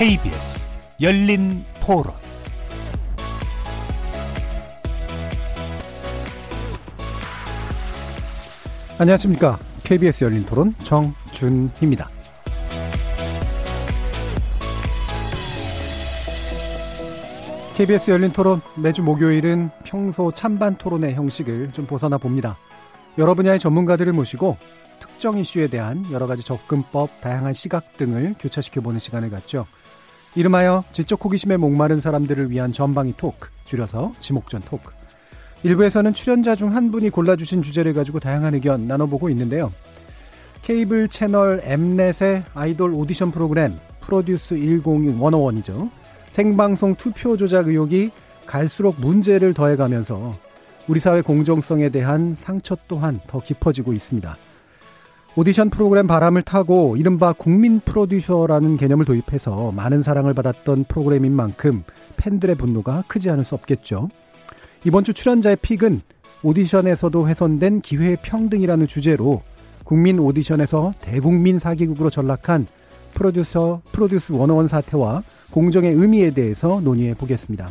KBS 열린 토론 안녕하십니까. KBS 열린 토론 정준희입니다. KBS 열린 토론 매주 목요일은 평소 찬반 토론의 형식을 좀 벗어나 봅니다. 여러 분야의 전문가들을 모시고 특정 이슈에 대한 여러 가지 접근법, 다양한 시각 등을 교차시켜보는 시간을 갖죠. 이름하여 지적 호기심에 목마른 사람들을 위한 전방위 토크, 줄여서 지목전 토크. 일부에서는 출연자 중 한 분이 골라주신 주제를 가지고 다양한 의견 나눠보고 있는데요. 케이블 채널 엠넷의 아이돌 오디션 프로그램 프로듀스 101이죠. 생방송 투표 조작 의혹이 갈수록 문제를 더해가면서 우리 사회 공정성에 대한 상처 또한 더 깊어지고 있습니다. 오디션 프로그램 바람을 타고 이른바 국민 프로듀서라는 개념을 도입해서 많은 사랑을 받았던 프로그램인 만큼 팬들의 분노가 크지 않을 수 없겠죠. 이번 주 출연자의 픽은 오디션에서도 훼손된 기회 평등이라는 주제로 국민 오디션에서 대국민 사기극으로 전락한 프로듀서 프로듀스 원어원 사태와 공정의 의미에 대해서 논의해 보겠습니다.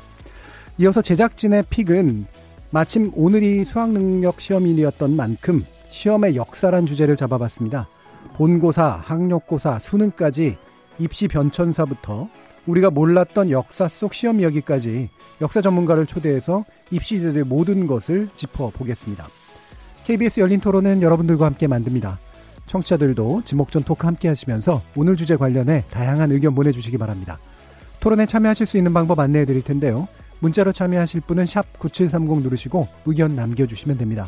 이어서 제작진의 픽은 마침 오늘이 수학능력 시험일이었던 만큼 시험의 역사란 주제를 잡아봤습니다. 본고사, 학력고사, 수능까지 입시 변천사부터 우리가 몰랐던 역사 속 시험 이야기까지 역사 전문가를 초대해서 입시제도의 모든 것을 짚어보겠습니다. KBS 열린 토론은 여러분들과 함께 만듭니다. 청취자들도 지목전 토크 함께 하시면서 오늘 주제 관련해 다양한 의견 보내주시기 바랍니다. 토론에 참여하실 수 있는 방법 안내해 드릴 텐데요. 문자로 참여하실 분은 샵 9730 누르시고 의견 남겨주시면 됩니다.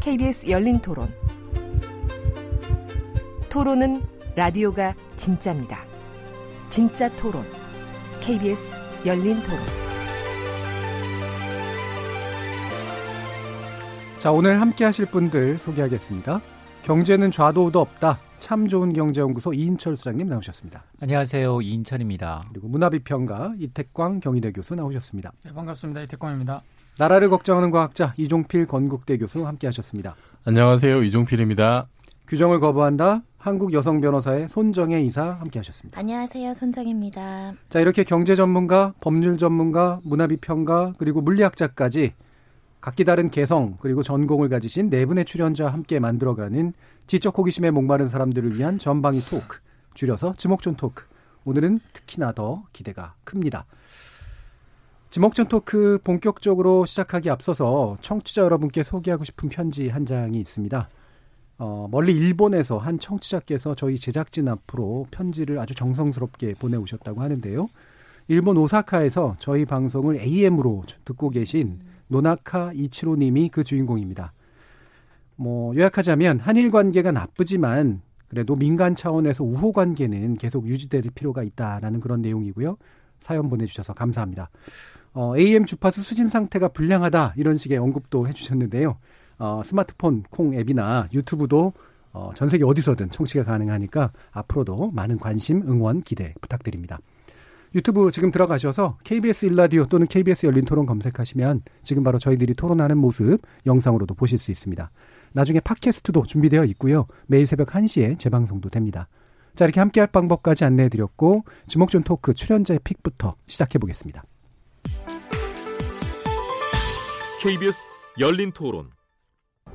KBS 열린 토론. 토론은 라디오가 진짜입니다. 진짜 토론, KBS 열린 토론. 자, 오늘 함께 하실 분들 소개하겠습니다. 경제는 좌도 우도 없다. 참 좋은 경제연구소 이인철 수장님 나오셨습니다. 안녕하세요. 이인철입니다. 그리고 문화비평가 이태광 경희대 교수 나오셨습니다. 네, 반갑습니다. 이태광입니다. 나라를 걱정하는 과학자 이종필 건국대 교수 함께 하셨습니다. 안녕하세요. 이종필입니다. 규정을 거부한다. 한국 여성 변호사의 손정혜 이사 함께 하셨습니다. 안녕하세요. 손정혜입니다. 자, 이렇게 경제 전문가, 법률 전문가, 문화비평가, 그리고 물리학자까지 각기 다른 개성 그리고 전공을 가지신 네 분의 출연자와 함께 만들어가는 지적 호기심에 목마른 사람들을 위한 전방위 토크, 줄여서 지목전 토크. 오늘은 특히나 더 기대가 큽니다. 지목전 토크 본격적으로 시작하기 앞서서 청취자 여러분께 소개하고 싶은 편지 한 장이 있습니다. 어, 멀리 일본에서 한 청취자께서 저희 제작진 앞으로 편지를 아주 정성스럽게 보내오셨다고 하는데요. 일본 오사카에서 저희 방송을 AM으로 듣고 계신 노나카 이치로님이 그 주인공입니다. 뭐 요약하자면 한일 관계가 나쁘지만 그래도 민간 차원에서 우호 관계는 계속 유지될 필요가 있다라는 그런 내용이고요. 사연 보내주셔서 감사합니다. 어, AM 주파수 수신 상태가 불량하다 이런 식의 언급도 해주셨는데요. 어, 스마트폰 콩 앱이나 유튜브도 어, 전 세계 어디서든 청취가 가능하니까 앞으로도 많은 관심, 응원, 기대 부탁드립니다. 유튜브 지금 들어가셔서 KBS 일라디오 또는 KBS 열린 토론 검색하시면 지금 바로 저희들이 토론하는 모습 영상으로도 보실 수 있습니다. 나중에 팟캐스트도 준비되어 있고요. 매일 새벽 1시에 재방송도 됩니다. 자, 이렇게 함께할 방법까지 안내해 드렸고 주목전 토크 출연자의 픽부터 시작해 보겠습니다. KBS 열린 토론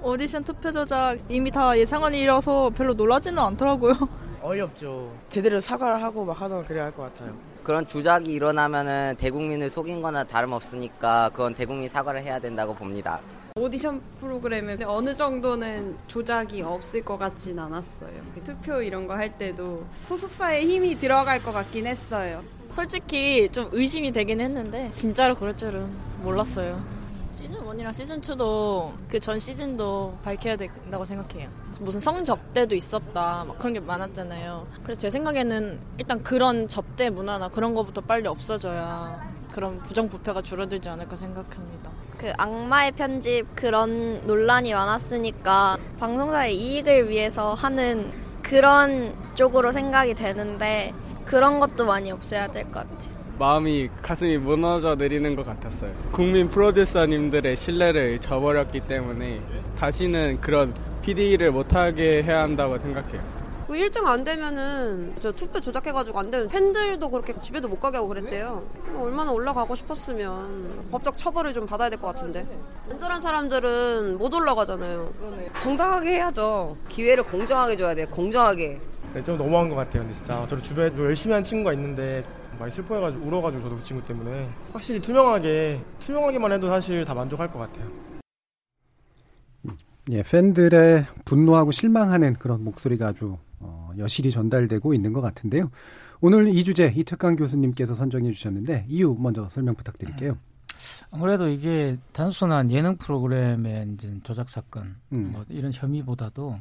오디션 투표 조작 이미 다 예상한 일이라서 별로 놀라지는 않더라고요. 어이없죠. 제대로 사과를 하고 막 하던 그래야 할 것 같아요. 그런 조작이 일어나면은 대국민을 속인 거나 다름없으니까 그건 대국민 사과를 해야 된다고 봅니다. 오디션 프로그램에 어느 정도는 조작이 없을 것 같진 않았어요. 투표 이런 거 할 때도 소속사에 힘이 들어갈 것 같긴 했어요. 솔직히 좀 의심이 되긴 했는데 진짜로 그럴 줄은 몰랐어요. 1이랑 시즌 2도 그 전 시즌도 밝혀야 된다고 생각해요. 무슨 성접대도 있었다 막 그런 게 많았잖아요. 그래서 제 생각에는 일단 그런 접대 문화나 그런 거부터 빨리 없어져야 그런 부정부패가 줄어들지 않을까 생각합니다. 그 악마의 편집 그런 논란이 많았으니까 방송사의 이익을 위해서 하는 그런 쪽으로 생각이 되는데 그런 것도 많이 없애야 될 것 같아요. 마음이 가슴이 무너져 내리는 것 같았어요. 국민 프로듀서님들의 신뢰를 저버렸기 때문에 다시는 그런 PD를 못하게 해야 한다고 생각해요. 1등 안 되면은 저 투표 조작해가지고 안 되면 팬들도 그렇게 집에도 못 가게 하고 그랬대요. 얼마나 올라가고 싶었으면 법적 처벌을 좀 받아야 될 것 같은데. 안전한 사람들은 못 올라가잖아요. 정당하게 해야죠. 기회를 공정하게 줘야 돼요. 공정하게. 네, 좀 너무한 것 같아요. 근데 진짜 저도 주변에 열심히 한 친구가 있는데 많이 슬퍼해가지고 울어가지고 저도 그 친구 때문에 확실히 투명하게 투명하게만 해도 사실 다 만족할 것 같아요. 예, 팬들의 분노하고 실망하는 그런 목소리가 아주 어, 여실히 전달되고 있는 것 같은데요. 오늘 이 주제 이태강 교수님께서 선정해 주셨는데 이유 먼저 설명 부탁드릴게요. 아무래도 이게 단순한 예능 프로그램의 이제 조작 사건 음. 뭐 이런 혐의보다도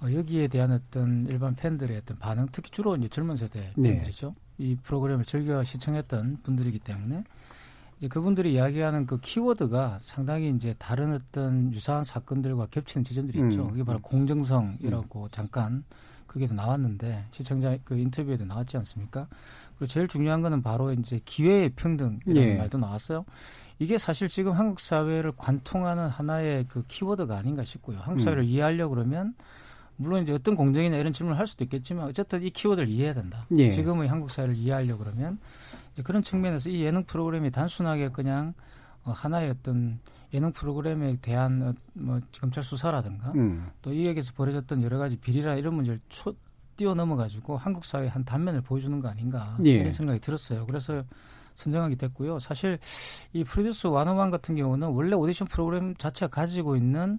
어, 여기에 대한 어떤 일반 팬들의 어떤 반응, 특히 주로 이제 젊은 세대 네. 팬들이죠. 이 프로그램을 즐겨 시청했던 분들이기 때문에 이제 그분들이 이야기하는 그 키워드가 상당히 이제 다른 어떤 유사한 사건들과 겹치는 지점들이 있죠. 음. 그게 바로 공정성이라고 잠깐 그게도 나왔는데 시청자 그 인터뷰에도 나왔지 않습니까? 그리고 제일 중요한 거는 바로 이제 기회의 평등이라는 예. 말도 나왔어요. 이게 사실 지금 한국 사회를 관통하는 하나의 그 키워드가 아닌가 싶고요. 한국 음. 사회를 이해하려고 그러면 물론 이제 어떤 공정이나 이런 질문을 할 수도 있겠지만 어쨌든 이 키워드를 이해해야 된다. 예. 지금의 한국 사회를 이해하려고 그러면 그런 측면에서 이 예능 프로그램이 단순하게 그냥 어, 하나의 어떤 예능 프로그램에 대한 어, 뭐 검찰 수사라든가 음. 또 이에게서 벌어졌던 여러 가지 비리라 이런 문제를 초, 뛰어넘어 가지고 한국 사회의 한 단면을 보여주는 거 아닌가 예. 이런 생각이 들었어요. 그래서 선정하게 됐고요. 사실 이 프로듀스 완호만 같은 경우는 원래 오디션 프로그램 자체가 가지고 있는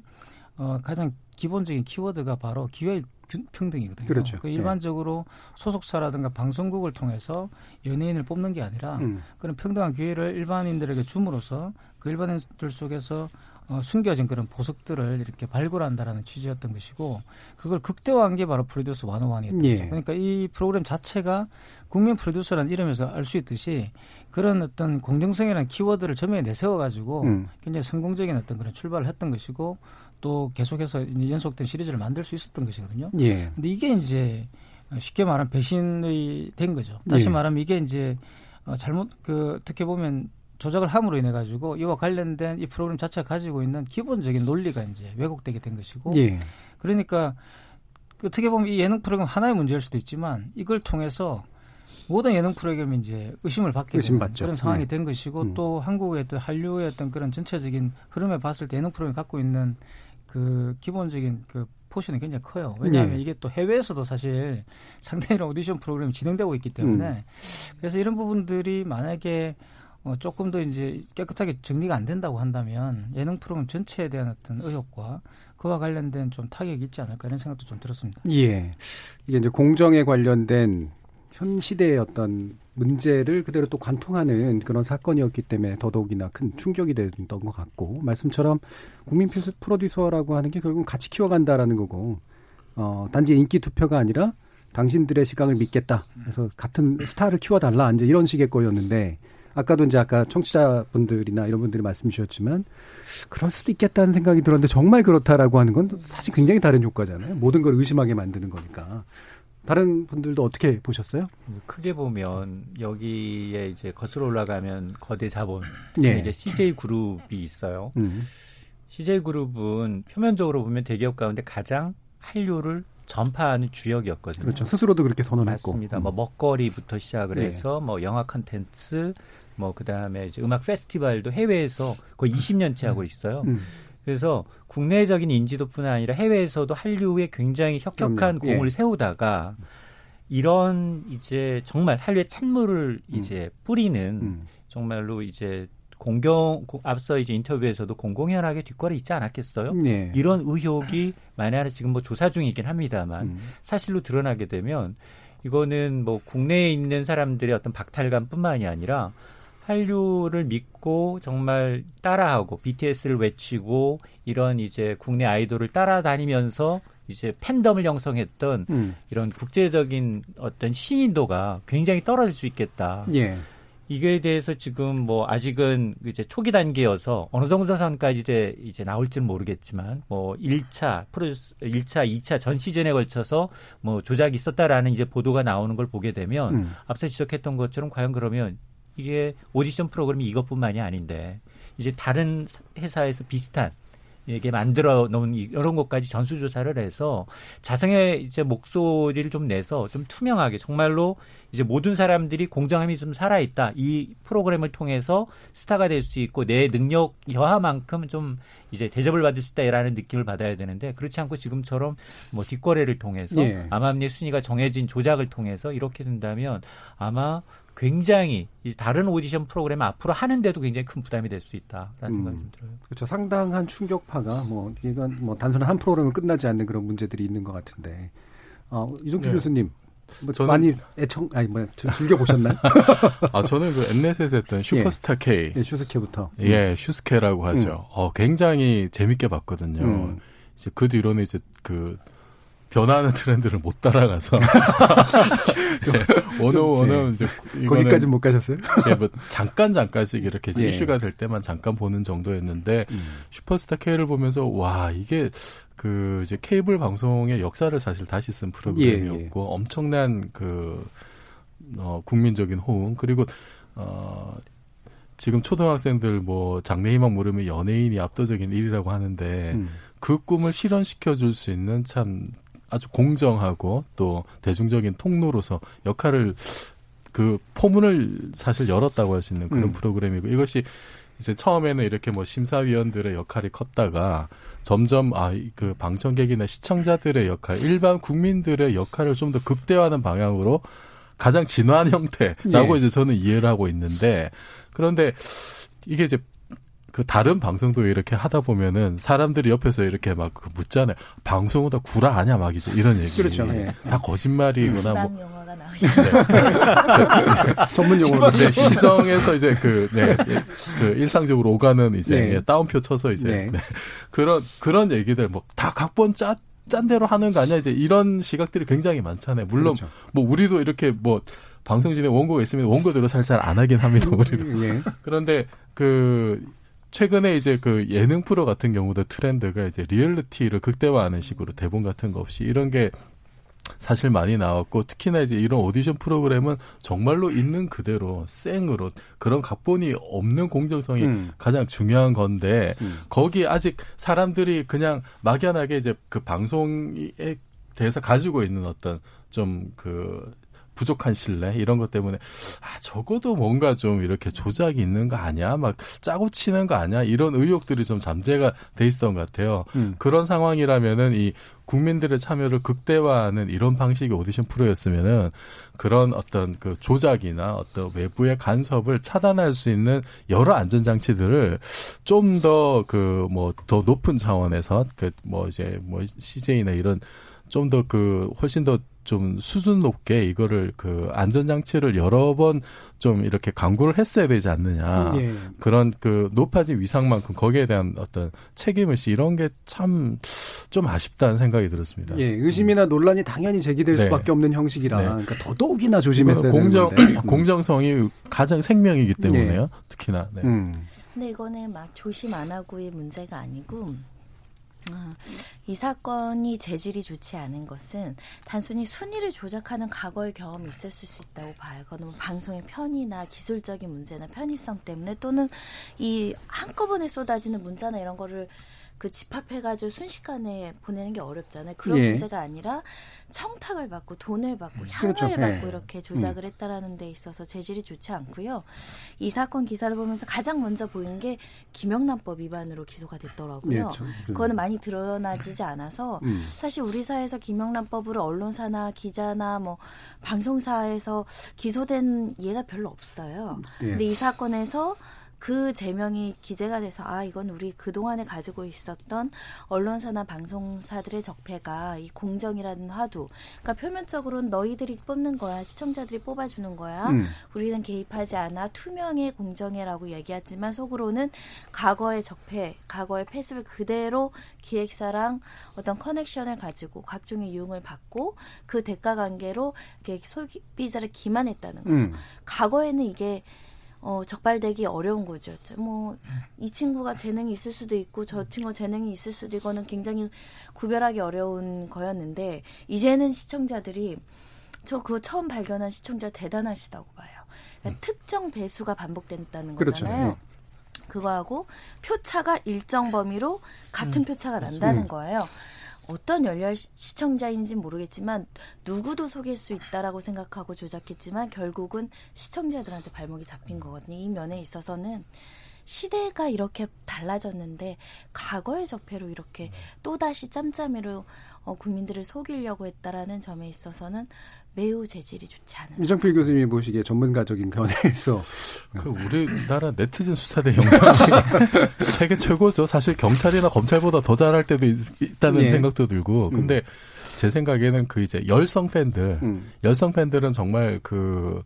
어, 가장 기본적인 키워드가 바로 기회 균- 평등이거든요. 그렇죠. 그 예. 일반적으로 소속사라든가 방송국을 통해서 연예인을 뽑는 게 아니라 음. 그런 평등한 기회를 일반인들에게 줌으로써 그 일반인들 속에서 어, 숨겨진 그런 보석들을 이렇게 발굴한다라는 취지였던 것이고 그걸 극대화한 게 바로 프로듀스 101이었던 예. 거죠. 그러니까 이 프로그램 자체가 국민 프로듀서라는 이름에서 알 수 있듯이 그런 어떤 공정성이라는 키워드를 전면에 내세워가지고 음. 굉장히 성공적인 어떤 그런 출발을 했던 것이고 또 계속해서 연속된 시리즈를 만들 수 있었던 것이거든요. 예. 근데 이게 이제 쉽게 말하면 배신이 된 거죠. 다시 예. 말하면 이게 이제 어, 잘못 그 어떻게 보면 조작을 함으로 인해 가지고 이와 관련된 이 프로그램 자체가 가지고 있는 기본적인 논리가 이제 왜곡되게 된 것이고 예. 그러니까 어떻게 보면 이 예능 프로그램 하나의 문제일 수도 있지만 이걸 통해서 모든 예능 프로그램이 이제 의심을 받게 되는 의심받죠. 그런 상황이 네. 된 것이고 음. 또 한국의 어떤 한류의 어떤 그런 전체적인 흐름에 봤을 때 예능 프로그램이 갖고 있는 그 기본적인 그 포션이 굉장히 커요. 왜냐하면 네. 이게 또 해외에서도 사실 상당히 오디션 프로그램이 진행되고 있기 때문에 음. 그래서 이런 부분들이 만약에 어, 조금 더 이제 깨끗하게 정리가 안 된다고 한다면 예능 프로그램 전체에 대한 어떤 의혹과 그와 관련된 좀 타격이 있지 않을까 이런 생각도 좀 들었습니다. 예. 이게 이제 공정에 관련된 현 시대의 어떤 문제를 그대로 또 관통하는 그런 사건이었기 때문에 더더욱이나 큰 충격이 됐던 것 같고 말씀처럼 국민 프로듀서라고 하는 게 결국은 같이 키워간다라는 거고 어 단지 인기 투표가 아니라 당신들의 시각을 믿겠다. 그래서 같은 스타를 키워달라. 이제 이런 식의 거였는데 아까도 이제 아까 청취자분들이나 이런 분들이 말씀 주셨지만 그럴 수도 있겠다는 생각이 들었는데 정말 그렇다라고 하는 건 사실 굉장히 다른 효과잖아요. 모든 걸 의심하게 만드는 거니까. 다른 분들도 어떻게 보셨어요? 크게 보면 여기에 이제 거슬러 올라가면 거대 자본 예. 이제 CJ 그룹이 있어요. 음. CJ 그룹은 표면적으로 보면 대기업 가운데 가장 한류를 전파하는 주역이었거든요. 그렇죠. 스스로도 그렇게 선언했고. 맞습니다. 음. 뭐 먹거리부터 시작을 네. 해서 뭐 영화 컨텐츠, 뭐 그다음에 이제 음악 페스티벌도 해외에서 거의 20년째 하고 있어요. 음. 그래서 국내적인 인지도뿐 아니라 해외에서도 한류에 굉장히 혁혁한 그럼요. 공을 예. 세우다가 이런 이제 정말 한류의 찬물을 이제 뿌리는 음. 정말로 이제 공경 고- 앞서 이제 인터뷰에서도 공공연하게 뒷거래 있지 않았겠어요? 예. 이런 의혹이 만약에 지금 뭐 조사 중이긴 합니다만 음. 사실로 드러나게 되면 이거는 뭐 국내에 있는 사람들의 어떤 박탈감뿐만이 아니라 한류를 믿고 정말 따라하고 BTS를 외치고 이런 이제 국내 아이돌을 따라다니면서 이제 팬덤을 형성했던 음. 이런 국제적인 어떤 신인도가 굉장히 떨어질 수 있겠다. 예. 이거에 대해서 지금 뭐 아직은 이제 초기 단계여서 어느 정도 선까지 이제 이제 나올지는 모르겠지만 뭐 1차 프로듀스 1차, 2차 전 시즌에 걸쳐서 뭐 조작이 있었다라는 이제 보도가 나오는 걸 보게 되면 음. 앞서 지적했던 것처럼 과연 그러면 이게 오디션 프로그램이 이것뿐만이 아닌데 이제 다른 회사에서 비슷한 이게 만들어 놓은 이런 것까지 전수조사를 해서 자성의 이제 목소리를 좀 내서 좀 투명하게 정말로 이제 모든 사람들이 공정함이 좀 살아있다. 이 프로그램을 통해서 스타가 될 수 있고 내 능력 여하만큼 좀 이제 대접을 받을 수 있다라는 느낌을 받아야 되는데 그렇지 않고 지금처럼 뭐 뒷거래를 통해서 예. 암암리의 순위가 정해진 조작을 통해서 이렇게 된다면 아마 굉장히 이 다른 오디션 프로그램 앞으로 하는데도 굉장히 큰 부담이 될 수 있다라는 생각이 좀 들어요. 그렇죠. 상당한 충격파가 뭐 이건 뭐 단순한 한 프로그램을 끝나지 않는 그런 문제들이 있는 것 같은데 어, 이종필 네. 교수님 뭐 저는- 많이 애청 아니 뭐 즐겨 보셨나요? 아 저는 그 엠넷에서 했던 슈퍼스타 K. 예, 슈스케부터. 예, 슈스케라고 하죠. 음. 어, 굉장히 재밌게 봤거든요. 음. 이제 그 뒤로는 이제 그 변하는 트렌드를 못 따라가서 예, 원어원은 예. 이제 거기까지 못 가셨어요? 이제 뭐 잠깐 잠깐씩 이렇게 예. 이슈가 될 때만 잠깐 보는 정도였는데 음. 슈퍼스타 K를 보면서 와 이게 그 이제 케이블 방송의 역사를 사실 다시 쓴 프로그램이었고 예, 엄청난 그 어, 국민적인 호응 그리고 어 지금 초등학생들 뭐 장래희망 모르면 연예인이 압도적인 일이라고 하는데 음. 그 꿈을 실현시켜 줄 수 있는 참 아주 공정하고 또 대중적인 통로로서 역할을 그 포문을 사실 열었다고 할 수 있는 그런 음. 프로그램이고 이것이 이제 처음에는 이렇게 뭐 심사위원들의 역할이 컸다가 점점 아 그 방청객이나 시청자들의 역할, 일반 국민들의 역할을 좀 더 극대화하는 방향으로 가장 진화한 형태라고 예. 이제 저는 이해를 하고 있는데 그런데 이게 이제 그 다른 방송도 이렇게 하다 보면은 사람들이 옆에서 이렇게 막그 묻잖아요. 방송은 다 구라 아냐 막 이제 이런 얘기. 그렇죠. 예. 다 거짓말이거나 뭐 용어가 나오시네. 전문 용어로. 네, 시정에서 이제 그, 네, 네, 그 일상적으로 오가는 이제 네. 예, 따옴표 쳐서 이제 네. 네. 그런 그런 얘기들 뭐 다 각본 짜 짠대로 하는 거 아니야 이제 이런 시각들이 굉장히 많잖아요. 물론 그렇죠. 뭐 우리도 이렇게 뭐 방송진에 원고가 있으면 원고대로 살살 안 하긴 합니다. 우리도. 예. 그런데 그 최근에 이제 그 예능 프로 같은 경우도 트렌드가 이제 리얼리티를 극대화하는 식으로 대본 같은 거 없이 이런 게 사실 많이 나왔고 특히나 이제 이런 오디션 프로그램은 정말로 있는 그대로 생으로 그런 각본이 없는 공정성이 음. 가장 중요한 건데 음. 거기 아직 사람들이 그냥 막연하게 이제 그 방송에 대해서 가지고 있는 어떤 좀 그 부족한 신뢰 이런 것 때문에 아 적어도 뭔가 좀 이렇게 조작이 있는 거 아니야? 막 짜고 치는 거 아니야? 이런 의혹들이 좀 잠재가 돼 있었던 것 같아요. 음. 그런 상황이라면은 이 국민들의 참여를 극대화하는 이런 방식의 오디션 프로였으면은 그런 어떤 그 조작이나 어떤 외부의 간섭을 차단할 수 있는 여러 안전 장치들을 좀 더 그 뭐 더 높은 차원에서 그 뭐 이제 뭐 CJ나 이런 좀 더 그 훨씬 더 좀 수준 높게 이거를 그 안전 장치를 여러 번 좀 이렇게 강구를 했어야 되지 않느냐. 예. 그런 그 높아진 위상만큼 거기에 대한 어떤 책임의식 이런 게 참 좀 아쉽다는 생각이 들었습니다. 예, 의심이나 논란이 당연히 제기될 네. 수밖에 없는 형식이라 네. 그러니까 더더욱이나 조심했어야 공정 되는 건데. 음. 공정성이 가장 생명이기 때문에요. 특히나. 네. 음. 근데 이거는 막 조심 안 하고의 문제가 아니고 아, 이 사건이 재질이 좋지 않은 것은 단순히 순위를 조작하는 과거의 경험이 있었을 수 있다고 봐요. 뭐 방송의 편의나 기술적인 문제나 편의성 때문에 또는 이 한꺼번에 쏟아지는 문자나 이런 거를 그 집합해가지고 순식간에 보내는 게 어렵잖아요. 그런 예. 문제가 아니라 청탁을 받고 돈을 받고 그렇죠. 향을 받고 예. 이렇게 조작을 했다라는 데 있어서 재질이 좋지 않고요. 이 사건 기사를 보면서 가장 먼저 보인 게 김영란법 위반으로 기소가 됐더라고요. 예, 참, 그- 그거는 많이 드러나지지 않아서 음. 사실 우리 사회에서 김영란법으로 언론사나 기자나 뭐 방송사에서 기소된 예가 별로 없어요. 예. 근데 이 사건에서 그 제명이 기재가 돼서 아 이건 우리 그 동안에 가지고 있었던 언론사나 방송사들의 적폐가 이 공정이라는 화두. 그러니까 표면적으로는 너희들이 뽑는 거야, 시청자들이 뽑아주는 거야. 음. 우리는 개입하지 않아 투명해 공정해라고 얘기하지만 속으로는 과거의 적폐, 과거의 패습을 그대로 기획사랑 어떤 커넥션을 가지고 각종의 유흥을 받고 그 대가 관계로 소비자를 기만했다는 거죠. 음. 과거에는 이게 어, 적발되기 어려운 거죠. 뭐, 이 친구가 재능이 있을 수도 있고, 저 친구가 재능이 있을 수도 이거는 굉장히 구별하기 어려운 거였는데, 이제는 시청자들이, 저 그거 처음 발견한 시청자 대단하시다고 봐요. 그러니까 특정 배수가 반복된다는 그렇죠. 거잖아요. 네. 그거하고 표차가 일정 범위로 같은 음. 표차가 난다는 음. 거예요. 어떤 연령 시청자인지 모르겠지만 누구도 속일 수 있다라고 생각하고 조작했지만 결국은 시청자들한테 발목이 잡힌 거거든요. 이 면에 있어서는 시대가 이렇게 달라졌는데 과거의 적폐로 이렇게 또다시 짬짬이로 어, 국민들을 속이려고 했다라는 점에 있어서는 매우 재질이 좋지 않은 이정필 교수님이 보시기에 전문가적인 견해에서 그 우리나라 네티즌 수사대 영장이 세계 최고죠. 사실 경찰이나 검찰보다 더 잘할 때도 있, 다는 예. 생각도 들고. 근데 제 생각에는 그 이제 열성 팬들, 음. 열성 팬들은 정말 그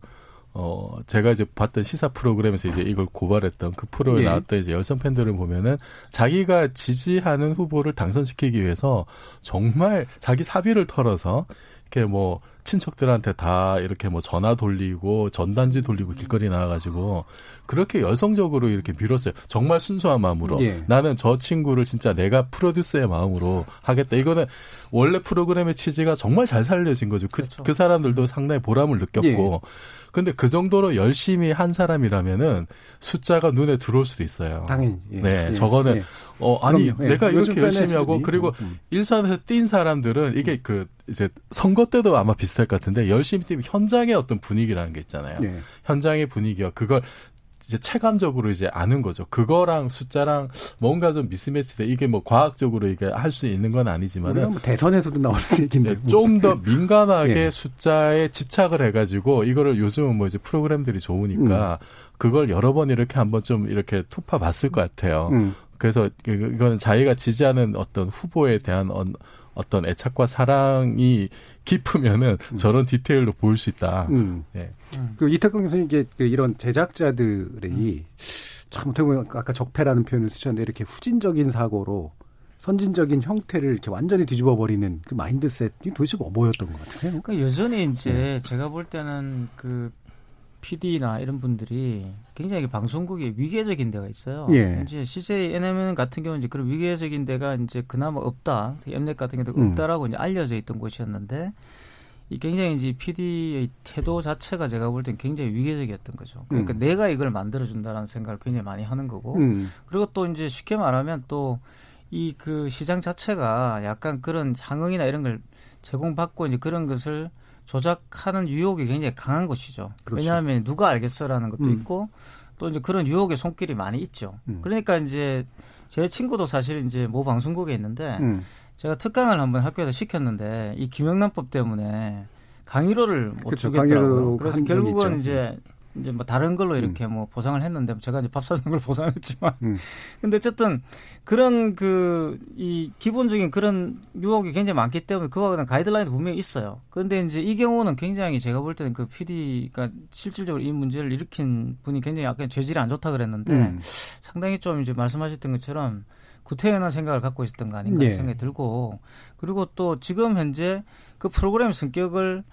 어, 제가 이제 봤던 시사 프로그램에서 이제 이걸 고발했던 그 프로에 예. 나왔던 이제 열성 팬들을 보면은 자기가 지지하는 후보를 당선시키기 위해서 정말 자기 사비를 털어서 이렇게 뭐 친척들한테 다 이렇게 뭐 전화 돌리고 전단지 돌리고 길거리 나와가지고 그렇게 열성적으로 이렇게 빌었어요. 정말 순수한 마음으로. 예. 나는 저 친구를 진짜 내가 프로듀서의 마음으로 하겠다. 이거는 원래 프로그램의 취지가 정말 잘 살려진 거죠. 그, 그 사람들도 상당히 보람을 느꼈고. 예. 근데 그 정도로 열심히 한 사람이라면은 숫자가 눈에 들어올 수도 있어요. 당연히. 예. 네, 예. 저거는 예. 어 아니 그럼요. 예. 내가 이렇게 열심히 팬 하고. 그리고 음. 일선에서 뛴 사람들은 이게 그 이제 선거 때도 아마 비슷할 것 같은데 열심히 뛰면 현장의 어떤 분위기라는 게 있잖아요. 예. 현장의 분위기와 그걸 이제 체감적으로 이제 아는 거죠. 그거랑 숫자랑 뭔가 좀 미스매치돼. 이게 뭐 과학적으로 이게 할 수 있는 건 아니지만은 뭐 대선에서도 나오는 얘기인데 뭐. 좀더 민감하게 예. 숫자에 집착을 해가지고 이거를 요즘은 뭐 이제 프로그램들이 좋으니까 그걸 여러 번 이렇게 한번 좀 이렇게 투파 봤을 것 같아요. 음. 그래서 이거- 이거는 자기가 지지하는 어떤 후보에 대한 어, 어떤 애착과 사랑이 깊으면은 저런 디테일로 보일 수 있다. 음. 예. 그 이태경 교수님 이게 그 이런 제작자들이 참 어떻게 보면 아까 적폐라는 표현을 쓰셨는데 이렇게 후진적인 사고로 선진적인 형태를 이렇게 완전히 뒤집어 버리는 그 마인드셋이 도대체 뭐 뭐였던 것 같으세요? 그러니까 여전히 이제 제가 볼 때는 그 PD나 이런 분들이 굉장히 방송국에 위계적인 데가 있어요. 예. 이제 CJ NMN 같은 경우는 이제 그런 위계적인 데가 이제 그나마 없다. 엠넷 같은 경우도 음. 없다라고 이제 알려져 있던 곳이었는데 이 굉장히 이제 PD의 태도 자체가 제가 볼 땐 굉장히 위계적이었던 거죠. 그러니까 음. 내가 이걸 만들어 준다라는 생각을 굉장히 많이 하는 거고 음. 그리고 또 이제 쉽게 말하면 또 이 그 시장 자체가 약간 그런 상응이나 이런 걸 제공받고 이제 그런 것을 조작하는 유혹이 굉장히 강한 것이죠. 그렇죠. 왜냐하면 누가 알겠어라는 것도 음. 있고 또 이제 그런 유혹의 손길이 많이 있죠. 음. 그러니까 이제 제 친구도 사실 이제 모 방송국에 있는데 음. 제가 특강을 한번 학교에서 시켰는데 이 김영란법 때문에 강의료를 못 그쵸, 주겠더라고요. 그래서 결국은 있죠. 이제 이제 뭐 다른 걸로 이렇게 뭐 보상을 했는데 제가 이제 밥 사주는 걸 보상을 했지만 음. 근데 어쨌든 그런 그 이 기본적인 그런 유혹이 굉장히 많기 때문에 그와 같은 가이드라인이 분명히 있어요. 그런데 이제 이 경우는 굉장히 제가 볼 때는 그 PD가 실질적으로 이 문제를 일으킨 분이 굉장히 약간 죄질이 안 좋다 그랬는데 음. 상당히 좀 이제 말씀하셨던 것처럼 구태연한 생각을 갖고 있었던 거 아닌가 예. 생각이 들고 그리고 또 지금 현재 그 프로그램 성격을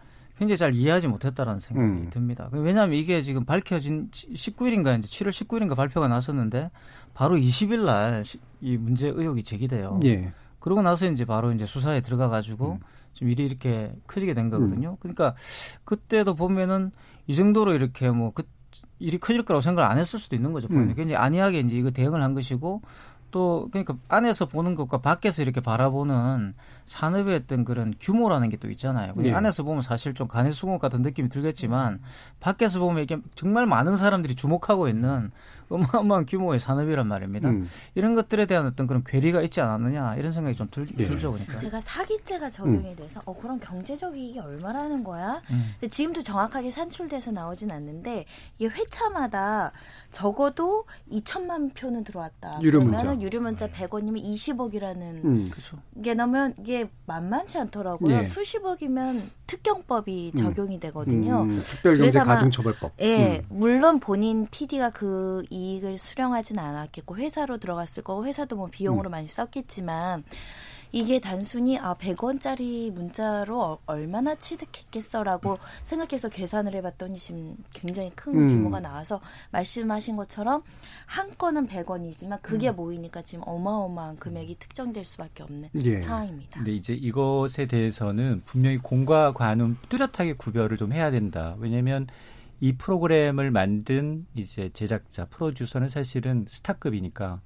굉장히 잘 이해하지 못했다라는 생각이 음. 듭니다. 왜냐하면 이게 지금 밝혀진 19일인가 이제 7월 19일인가 발표가 났었는데 바로 20일 날 이 문제 의혹이 제기돼요. 예. 그러고 나서 이제 바로 이제 수사에 들어가 가지고 지금 일이 이렇게 커지게 된 거거든요. 그러니까 그때도 보면은 이 정도로 이렇게 뭐 그 일이 커질 거라고 생각을 안 했을 수도 있는 거죠. 음. 굉장히 안이하게 이제 이거 대응을 한 것이고 또 그러니까 안에서 보는 것과 밖에서 이렇게 바라보는 산업의 어떤 그런 규모라는 게 또 있잖아요. 근데 예. 안에서 보면 사실 좀 간의 수공 같은 느낌이 들겠지만 밖에서 보면 이게 정말 많은 사람들이 주목하고 있는 어마어마한 규모의 산업이란 말입니다. 음. 이런 것들에 대한 어떤 그런 괴리가 있지 않았느냐 이런 생각이 좀 들, 예. 들죠 보니까. 제가 사기죄가 적용이 돼서 어 그럼 경제적 이익이 얼마라는 거야? 음. 근데 지금도 정확하게 산출돼서 나오진 않는데 이게 회차마다 적어도 2천만 표는 들어왔다. 유료 그러면 문자. 유료 문자 100원이면 20억이라는 음. 게 나면 이게 만만치 않더라고요. 예. 수십억이면 특경법이 음. 적용이 되거든요. 음, 특별경제 가중처벌법. 예, 음. 물론 본인 PD가 그 이익을 수령하진 않았겠고 회사로 들어갔을 거고 회사도 뭐 비용으로 음. 많이 썼겠지만 이게 단순히 아 100원짜리 문자로 어- 얼마나 취득했겠어라고 생각해서 계산을 해봤더니 지금 굉장히 큰 음. 규모가 나와서 말씀하신 것처럼 한 건은 100원이지만 그게 음. 모이니까 지금 어마어마한 금액이 특정될 수밖에 없는 예. 상황입니다. 근데 이제 이것에 대해서는 분명히 공과 관은 뚜렷하게 구별을 좀 해야 된다. 왜냐하면 이 프로그램을 만든 이제 제작자, 프로듀서는 사실은 스타급이니까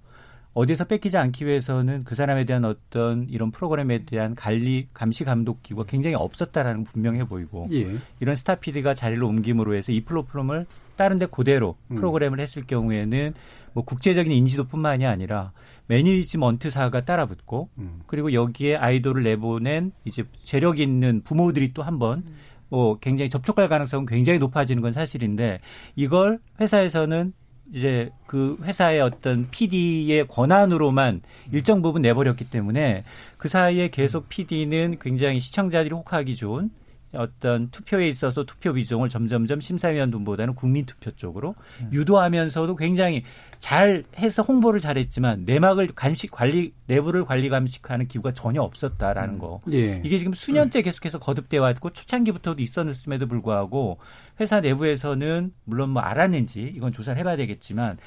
어디서 뺏기지 않기 위해서는 그 사람에 대한 어떤 이런 프로그램에 대한 관리, 감시 감독 기구가 굉장히 없었다라는 건 분명해 보이고 예. 이런 스타 PD가 자리를 옮김으로 해서 이 플랫폼을 다른 데 그대로 음. 프로그램을 했을 경우에는 뭐 국제적인 인지도뿐만이 아니라 매니지먼트사가 따라붙고 음. 그리고 여기에 아이돌을 내보낸 이제 재력 있는 부모들이 또 한번 뭐 굉장히 접촉할 가능성은 굉장히 높아지는 건 사실인데 이걸 회사에서는 이제 그 회사의 어떤 PD의 권한으로만 일정 부분 내버렸기 때문에 그 사이에 계속 PD는 굉장히 시청자들이 혹하기 좋은 어떤 투표에 있어서 투표 비중을 점점점 심사위원분보다는 국민 투표 쪽으로 유도하면서도 굉장히 잘 해서 홍보를 잘했지만 내막을 감식 관리 내부를 관리 감식하는 기구가 전혀 없었다라는 거. 예. 이게 지금 수년째 계속해서 거듭돼 왔고 초창기부터도 있었음에도 불구하고 회사 내부에서는 물론 뭐 알았는지 이건 조사를 해봐야 되겠지만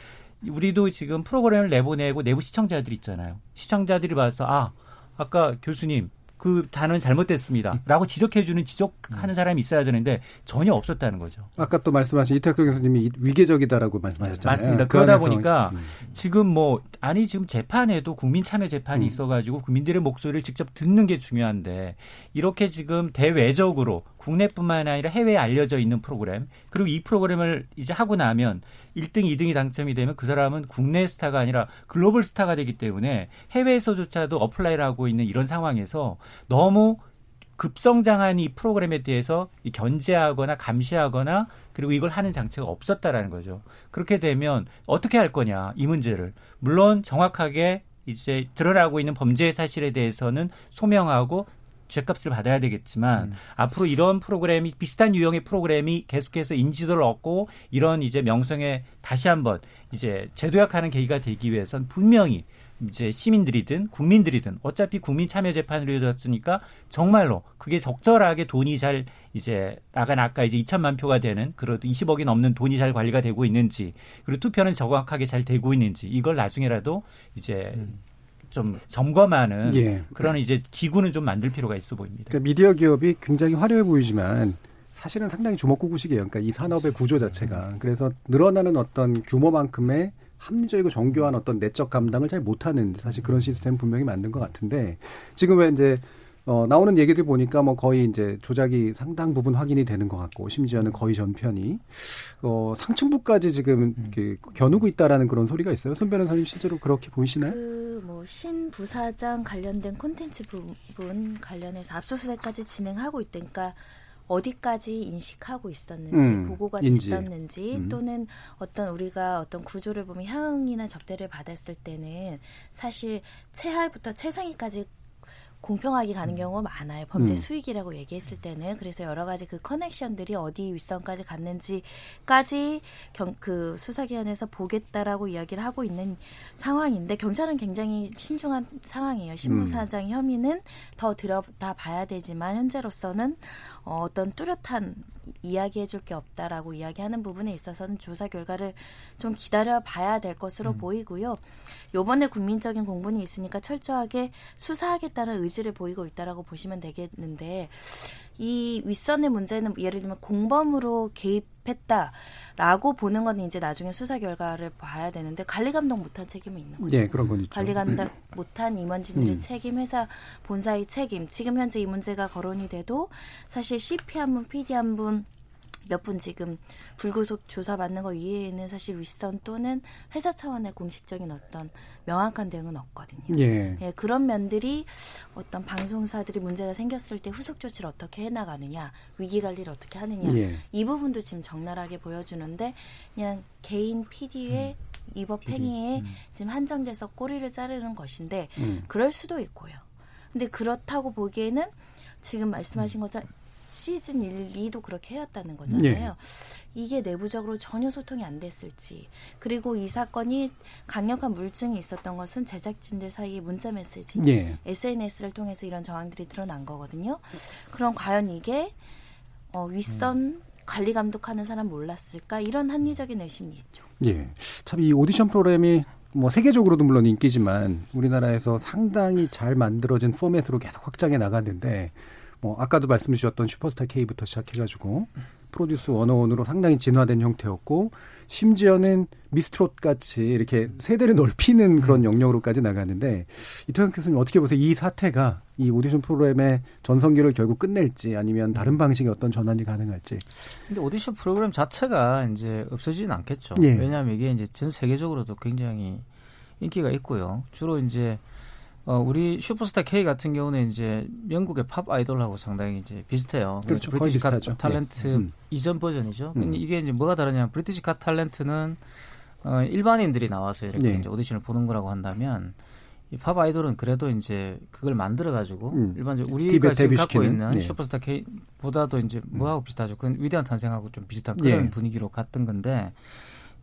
우리도 지금 프로그램을 내보내고 내부 시청자들 있잖아요. 시청자들이 봐서 아 아까 교수님 그 단어는 잘못됐습니다. 라고 지적해주는 지적하는 사람이 있어야 되는데 전혀 없었다는 거죠. 아까 또 말씀하신 이태규 교수님이 이- 위계적이다라고 말씀하셨잖아요. 맞습니다. 그 그러다 보니까 음. 지금 뭐 아니 지금 재판에도 국민 참여 재판이 음. 있어가지고 국민들의 목소리를 직접 듣는 게 중요한데 이렇게 지금 대외적으로 국내뿐만 아니라 해외에 알려져 있는 프로그램 그리고 이 프로그램을 이제 하고 나면 1등, 2등이 당첨이 되면 그 사람은 국내 스타가 아니라 글로벌 스타가 되기 때문에 해외에서조차도 apply를 하고 있는 이런 상황에서 너무 급성장한 이 프로그램에 대해서 이 견제하거나 감시하거나 그리고 이걸 하는 장치가 없었다라는 거죠. 그렇게 되면 어떻게 할 거냐 이 문제를 물론 정확하게 이제 드러나고 있는 범죄 사실에 대해서는 소명하고 죄값을 받아야 되겠지만 앞으로 이런 프로그램이 비슷한 유형의 프로그램이 계속해서 인지도를 얻고 이런 이제 명성에 다시 한번 이제 제도약하는 계기가 되기 위해선 분명히 이제 시민들이든 국민들이든 어차피 국민 참여 재판으로 이루어졌으니까 정말로 그게 적절하게 돈이 잘 이제 나간 아까 이제 2천만 표가 되는 그래도 20억이 넘는 돈이 잘 관리가 되고 있는지 그리고 투표는 정확하게 잘 되고 있는지 이걸 나중에라도 이제 좀 점검하는 예. 그런 이제 기구는 좀 만들 필요가 있어 보입니다. 그러니까 미디어 기업이 굉장히 화려해 보이지만 사실은 상당히 주먹구구식이에요. 그러니까 이 산업의 구조 자체가. 그래서 늘어나는 어떤 규모만큼의 합리적이고 정교한 어떤 내적 감당을 잘 못하는 사실 그런 시스템 분명히 만든 것 같은데 지금 왜 이제 어, 나오는 얘기들 보니까 뭐 거의 이제 조작이 상당 부분 확인이 되는 것 같고 심지어는 거의 전편이 어, 상층부까지 지금 이렇게 겨누고 있다라는 그런 소리가 있어요. 손 변호사님 실제로 그렇게 보이시나요? 그 뭐 신 부사장 관련된 콘텐츠 부분 관련해서 압수수색까지 진행하고 있다 니까 어디까지 인식하고 있었는지 음, 보고가 인지. 됐었는지 음. 또는 어떤 우리가 어떤 구조를 보면 향응이나 접대를 받았을 때는 사실 최하위부터 최상위까지 공평하게 가는 경우가 많아요. 범죄 음. 수익이라고 얘기했을 때는 그래서 여러 가지 그 커넥션들이 어디 윗선까지 갔는지까지 경, 그 수사기관에서 보겠다라고 이야기를 하고 있는 상황인데 경찰은 굉장히 신중한 상황이에요. 신부사장 음. 혐의는 더 들여다 봐야 되지만 현재로서는 어, 어떤 뚜렷한 이야기해 줄 게 없다라고 이야기하는 부분에 있어서는 조사 결과를 좀 기다려 봐야 될 것으로 음. 보이고요. 요번에 국민적인 공분이 있으니까 철저하게 수사하겠다는 의지를 보이고 있다라고 보시면 되겠는데 이 윗선의 문제는 예를 들면 공범으로 개입했다라고 보는 건 이제 나중에 수사 결과를 봐야 되는데 관리 감독 못한 책임이 있는 거죠. 예, 그런 건 있죠. 관리 감독 못한 임원진들의 음. 책임, 회사 본사의 책임. 지금 현재 이 문제가 거론이 돼도 사실 CP 한 분, PD 한 분 몇 분 지금 불구속 조사받는 거 이외에는 사실 윗선 또는 회사 차원의 공식적인 어떤 명확한 대응은 없거든요. 예. 예, 그런 면들이 어떤 방송사들이 문제가 생겼을 때 후속 조치를 어떻게 해나가느냐, 위기 관리를 어떻게 하느냐, 예. 이 부분도 지금 적나라하게 보여주는데 그냥 개인 PD의 음. 위법 행위에 지금 한정돼서 꼬리를 자르는 것인데 음. 그럴 수도 있고요. 근데 그렇다고 보기에는 지금 음. 말씀하신 것처럼 시즌 1, 2도 그렇게 해왔다는 거잖아요. 예. 이게 내부적으로 전혀 소통이 안 됐을지 그리고 이 사건이 강력한 물증이 있었던 것은 제작진들 사이의 문자 메시지, 예. SNS를 통해서 이런 정황들이 드러난 거거든요. 그럼 과연 이게 어, 윗선 음. 관리 감독하는 사람 몰랐을까 이런 합리적인 의심이 있죠. 예. 참 이 오디션 프로그램이 뭐 세계적으로도 물론 인기지만 우리나라에서 상당히 잘 만들어진 포맷으로 계속 확장해 나갔는데 뭐 아까도 말씀 주셨던 슈퍼스타 K부터 시작해가지고 프로듀스 101으로 상당히 진화된 형태였고 심지어는 미스트롯 같이 이렇게 세대를 넓히는 그런 영역으로까지 나갔는데 이태영 교수님 어떻게 보세요? 이 사태가 이 오디션 프로그램의 전성기를 결국 끝낼지 아니면 다른 방식의 어떤 전환이 가능할지. 근데 오디션 프로그램 자체가 이제 없어지진 않겠죠. 예. 왜냐하면 이게 이제 전 세계적으로도 굉장히 인기가 있고요. 주로 이제 어 우리 슈퍼스타 K 같은 경우는 이제 영국의 Pop Idol하고 상당히 이제 비슷해요. 그렇죠. British Got 비슷하죠. 탤런트 예. 음. 이전 버전이죠. 음. 근데 이게 이제 뭐가 다르냐면 British Got Talent는 어 일반인들이 나와서 이렇게 예. 이제 오디션을 보는 거라고 한다면 이 Pop Idol은 그래도 이제 그걸 만들어 가지고 음. 일반적으로 우리가 지금 갖고 있는 예. 슈퍼스타 K보다도 이제 뭐하고 비슷하죠. 그건 위대한 탄생하고 좀 비슷한 그런 예. 분위기로 갔던 건데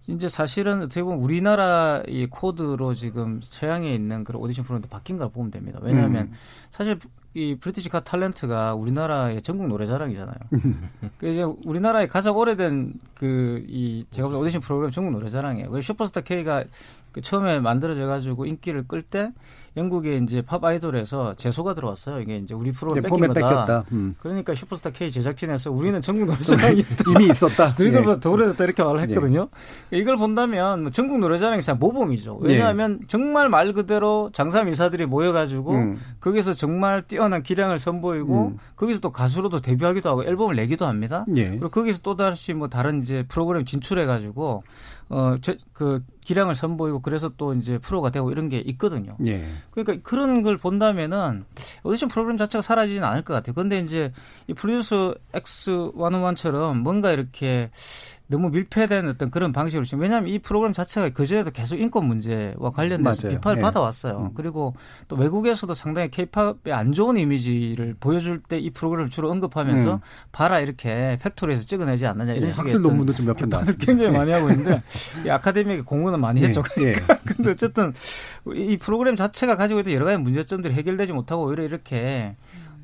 이제 사실은 어떻게 보면 우리나라 이 코드로 지금 서양에 있는 그런 오디션 프로그램도 바뀐 걸 보면 됩니다. 왜냐하면 음. 사실 이 British Got Talent가 우리나라의 전국 노래자랑이잖아요. 그 이제 우리나라의 가장 오래된 그 이 제가 볼때 오디션 프로그램 전국 노래자랑이에요. 그 슈퍼스타 K가 그 처음에 만들어져 가지고 인기를 끌 때 영국의 이제 팝 아이돌에서 제소가 들어왔어요. 이게 이제 우리 프로그램 네, 뺏긴 거다. 뺏겼다. 음. 그러니까 슈퍼스타 K 제작진에서 우리는 전국 노래자랑이었다. 이미 있었다. 너희들보다 예. 더 오래됐다 이렇게 말을 했거든요. 이걸 본다면 뭐 전국 노래자랑이 참 모범이죠. 예. 왜냐하면 정말 말 그대로 장사 미사들이 모여가지고 음. 거기서 정말 뛰어난 기량을 선보이고 음. 거기서 또 가수로도 데뷔하기도 하고 앨범을 내기도 합니다. 예. 그리고 거기서 또 다시 뭐 다른 이제 프로그램 진출해가지고 어그 기량을 선보이고 그래서 또 이제 프로가 되고 이런 게 있거든요. 예. 그러니까 그런 걸 본다면은 오디션 프로그램 자체가 사라지진 않을 것 같아요. 근데 이제 이 프로듀스 X101처럼 뭔가 이렇게 너무 밀폐된 어떤 그런 방식으로 지금 왜냐하면 이 프로그램 자체가 그전에도 계속 인권 문제와 관련돼서 맞아요. 비판을 예. 받아왔어요. 음. 그리고 또 외국에서도 상당히 케이팝의 안 좋은 이미지를 보여줄 때 이 프로그램을 주로 언급하면서 음. 봐라 이렇게 factory에서 찍어내지 않느냐 이런 예, 식의 학술 논문도 좀 몇 편 나왔습니다. 굉장히 예. 많이 하고 있는데 이 아카데미에 공헌은 많이 예, 했죠. 예. 근데 어쨌든 이 프로그램 자체가 가지고 있던 여러 가지 문제점들이 해결되지 못하고 오히려 이렇게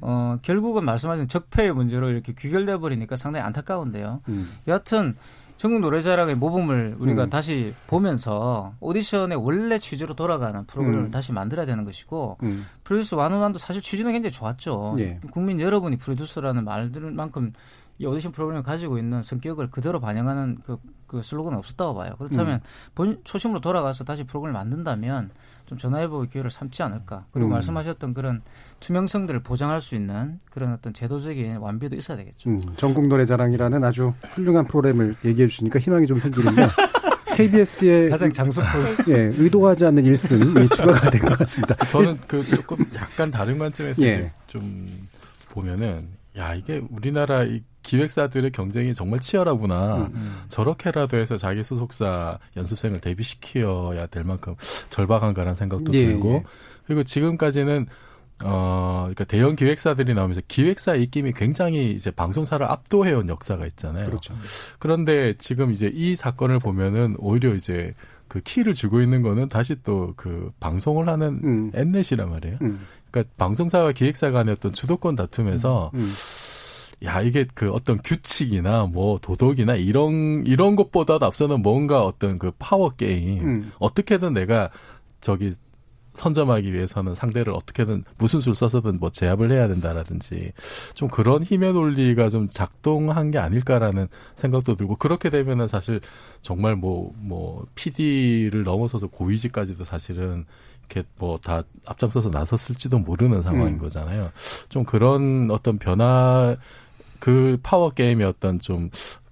어 결국은 말씀하신 적폐의 문제로 이렇게 귀결돼 버리니까 상당히 안타까운데요. 음. 여하튼 전국 노래자랑의 모범을 우리가 음. 다시 보면서 오디션의 원래 취지로 돌아가는 프로그램을 음. 다시 만들어야 되는 것이고 음. Produce 101도 사실 취지는 굉장히 좋았죠. 예. 국민 여러분이 프로듀서라는 말들만큼 이 오디션 프로그램을 가지고 있는 성격을 그대로 반영하는 그, 그 슬로건은 없었다고 봐요. 그렇다면 음. 본 초심으로 돌아가서 다시 프로그램을 만든다면 좀 전화해볼 기회를 삼지 않을까. 그리고 음. 말씀하셨던 그런 투명성들을 보장할 수 있는 그런 어떤 제도적인 완비도 있어야 되겠죠. 음, 전국 노래자랑이라는 아주 훌륭한 프로그램을 얘기해 주시니까 희망이 좀 생기는데 KBS의 가장 장소 예, 의도하지 않는 일승이 추가가 된 것 같습니다. 저는 그 조금 약간 다른 관점에서 예. 좀 보면은 야 이게 우리나라 이 기획사들의 경쟁이 정말 치열하구나. 음, 저렇게라도 해서 자기 소속사 연습생을 데뷔시켜야 될 만큼 절박한가라는 생각도 예, 들고 예. 그리고 지금까지는 어, 그러니까 대형 기획사들이 나오면서 기획사 입김이 굉장히 이제 방송사를 압도해온 역사가 있잖아요. 그렇죠. 그런데 지금 이제 이 사건을 보면은 오히려 이제 그 키를 주고 있는 거는 다시 또 그 방송을 하는 음. 엠넷이란 말이에요. 음. 그러니까 방송사와 기획사 간의 어떤 주도권 다툼에서 음. 야 이게 그 어떤 규칙이나 뭐 도덕이나 이런 이런 것보다도 앞서는 뭔가 어떤 그 파워 게임 음. 어떻게든 내가 저기 선점하기 위해서는 상대를 어떻게든 무슨 수를 써서든 뭐 제압을 해야 된다라든지 좀 그런 힘의 논리가 좀 작동한 게 아닐까라는 생각도 들고 그렇게 되면은 사실 정말 뭐뭐 PD를 넘어서서 고위직까지도 사실은 이렇게 뭐 다 앞장서서 나섰을지도 모르는 상황인 음. 거잖아요. 좀 그런 어떤 변화 그 파워 게임의 어떤 좀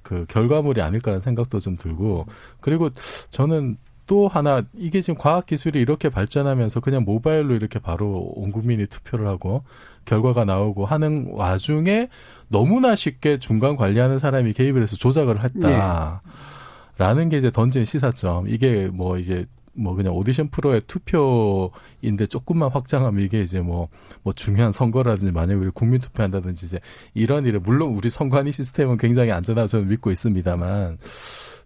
그 결과물이 아닐까라는 생각도 좀 들고 그리고 저는 또 하나 이게 지금 과학 기술이 이렇게 발전하면서 그냥 모바일로 이렇게 바로 온 국민이 투표를 하고 결과가 나오고 하는 와중에 너무나 쉽게 중간 관리하는 사람이 개입을 해서 조작을 했다. 라는 게 이제 던진 시사점. 이게 뭐 이제 뭐 그냥 오디션 프로의 투표인데 조금만 확장하면 이게 이제 뭐, 뭐 중요한 선거라든지 만약에 우리 국민 투표한다든지 이제 이런 일을 물론 우리 선관위 시스템은 굉장히 안전하다고 저는 믿고 있습니다만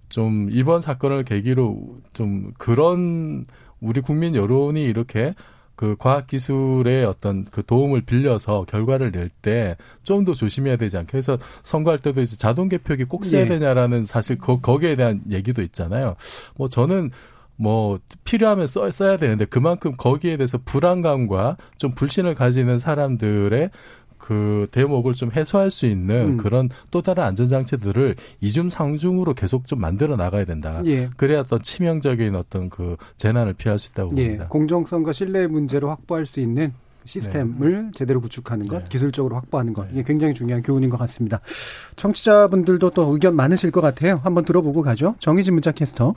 좀 이번 사건을 계기로 좀 그런 우리 국민 여론이 이렇게 그 과학 기술의 어떤 그 도움을 빌려서 결과를 낼 때 좀 더 조심해야 되지 않게 해서 선거할 때도 이제 자동 개표기 꼭 써야 네. 되냐라는 사실 거, 거기에 대한 얘기도 있잖아요. 뭐 저는 뭐 필요하면 써, 써야 되는데 그만큼 거기에 대해서 불안감과 좀 불신을 가지는 사람들의 그 대목을 좀 해소할 수 있는 음. 그런 또 다른 안전장치들을 이중 상중으로 계속 좀 만들어 나가야 된다. 예. 그래야 어떤 치명적인 어떤 그 재난을 피할 수 있다고 예, 봅니다. 공정성과 신뢰 문제로 확보할 수 있는 시스템을 제대로 구축하는 것, 기술적으로 확보하는 것, 이게 굉장히 중요한 교훈인 것 같습니다. 청취자분들도 또 의견 많으실 것 같아요. 한번 들어보고 가죠. 정희진 문자 캐스터.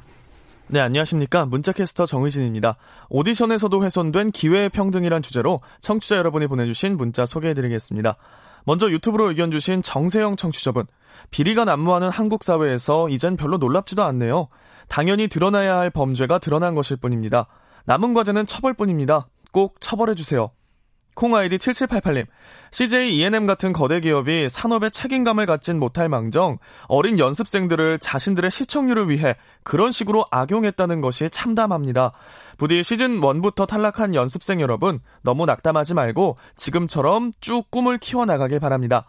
네, 안녕하십니까. 문자캐스터 정의진입니다. 오디션에서도 훼손된 기회평등이란 주제로 청취자 여러분이 보내주신 문자 소개해드리겠습니다. 먼저 유튜브로 의견 주신 정세영 청취자분. 비리가 난무하는 한국 사회에서 이젠 별로 놀랍지도 않네요. 당연히 드러나야 할 범죄가 드러난 것일 뿐입니다. 남은 과제는 처벌뿐입니다. 꼭 처벌해주세요. 콩아이디 7788님, CJ ENM 같은 거대 기업이 산업에 책임감을 갖진 못할 망정 어린 연습생들을 자신들의 시청률을 위해 그런 식으로 악용했다는 것이 참담합니다. 부디 시즌 1부터 탈락한 연습생 여러분 너무 낙담하지 말고 지금처럼 쭉 꿈을 키워나가길 바랍니다.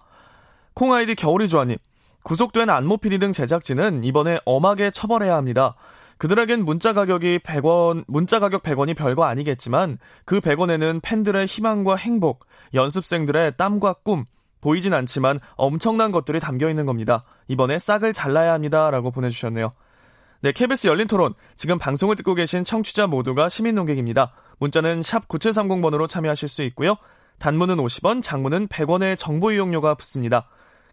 콩아이디 겨울이 좋아님, 구속된 안모 PD 등 제작진은 이번에 엄하게 처벌해야 합니다. 그들에겐 문자 가격이 100원, 문자 가격 100원이 별거 아니겠지만 그 100원에는 팬들의 희망과 행복, 연습생들의 땀과 꿈, 보이진 않지만 엄청난 것들이 담겨 있는 겁니다. 이번에 싹을 잘라야 합니다. 라고 보내주셨네요. 네, KBS 열린 토론. 지금 방송을 듣고 계신 청취자 모두가 시민 농객입니다. 문자는 샵 9730번으로 참여하실 수 있고요. 단문은 50원, 장문은 100원의 정보 이용료가 붙습니다.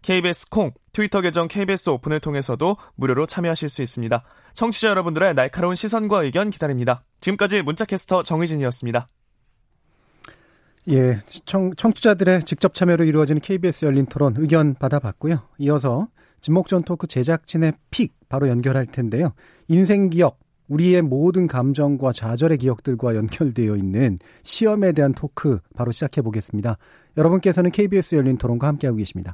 KBS 콩, 트위터 계정 KBS 오픈을 통해서도 무료로 참여하실 수 있습니다. 청취자 여러분들의 날카로운 시선과 의견 기다립니다. 지금까지 문자캐스터 정의진이었습니다. 예, 청, 청취자들의 직접 참여로 이루어지는 KBS 열린 토론 의견 받아봤고요. 이어서 진목전 토크 제작진의 픽 바로 연결할 텐데요. 인생 기억, 우리의 모든 감정과 좌절의 기억들과 연결되어 있는 시험에 대한 토크 바로 시작해 보겠습니다. 여러분께서는 KBS 열린 토론과 함께하고 계십니다.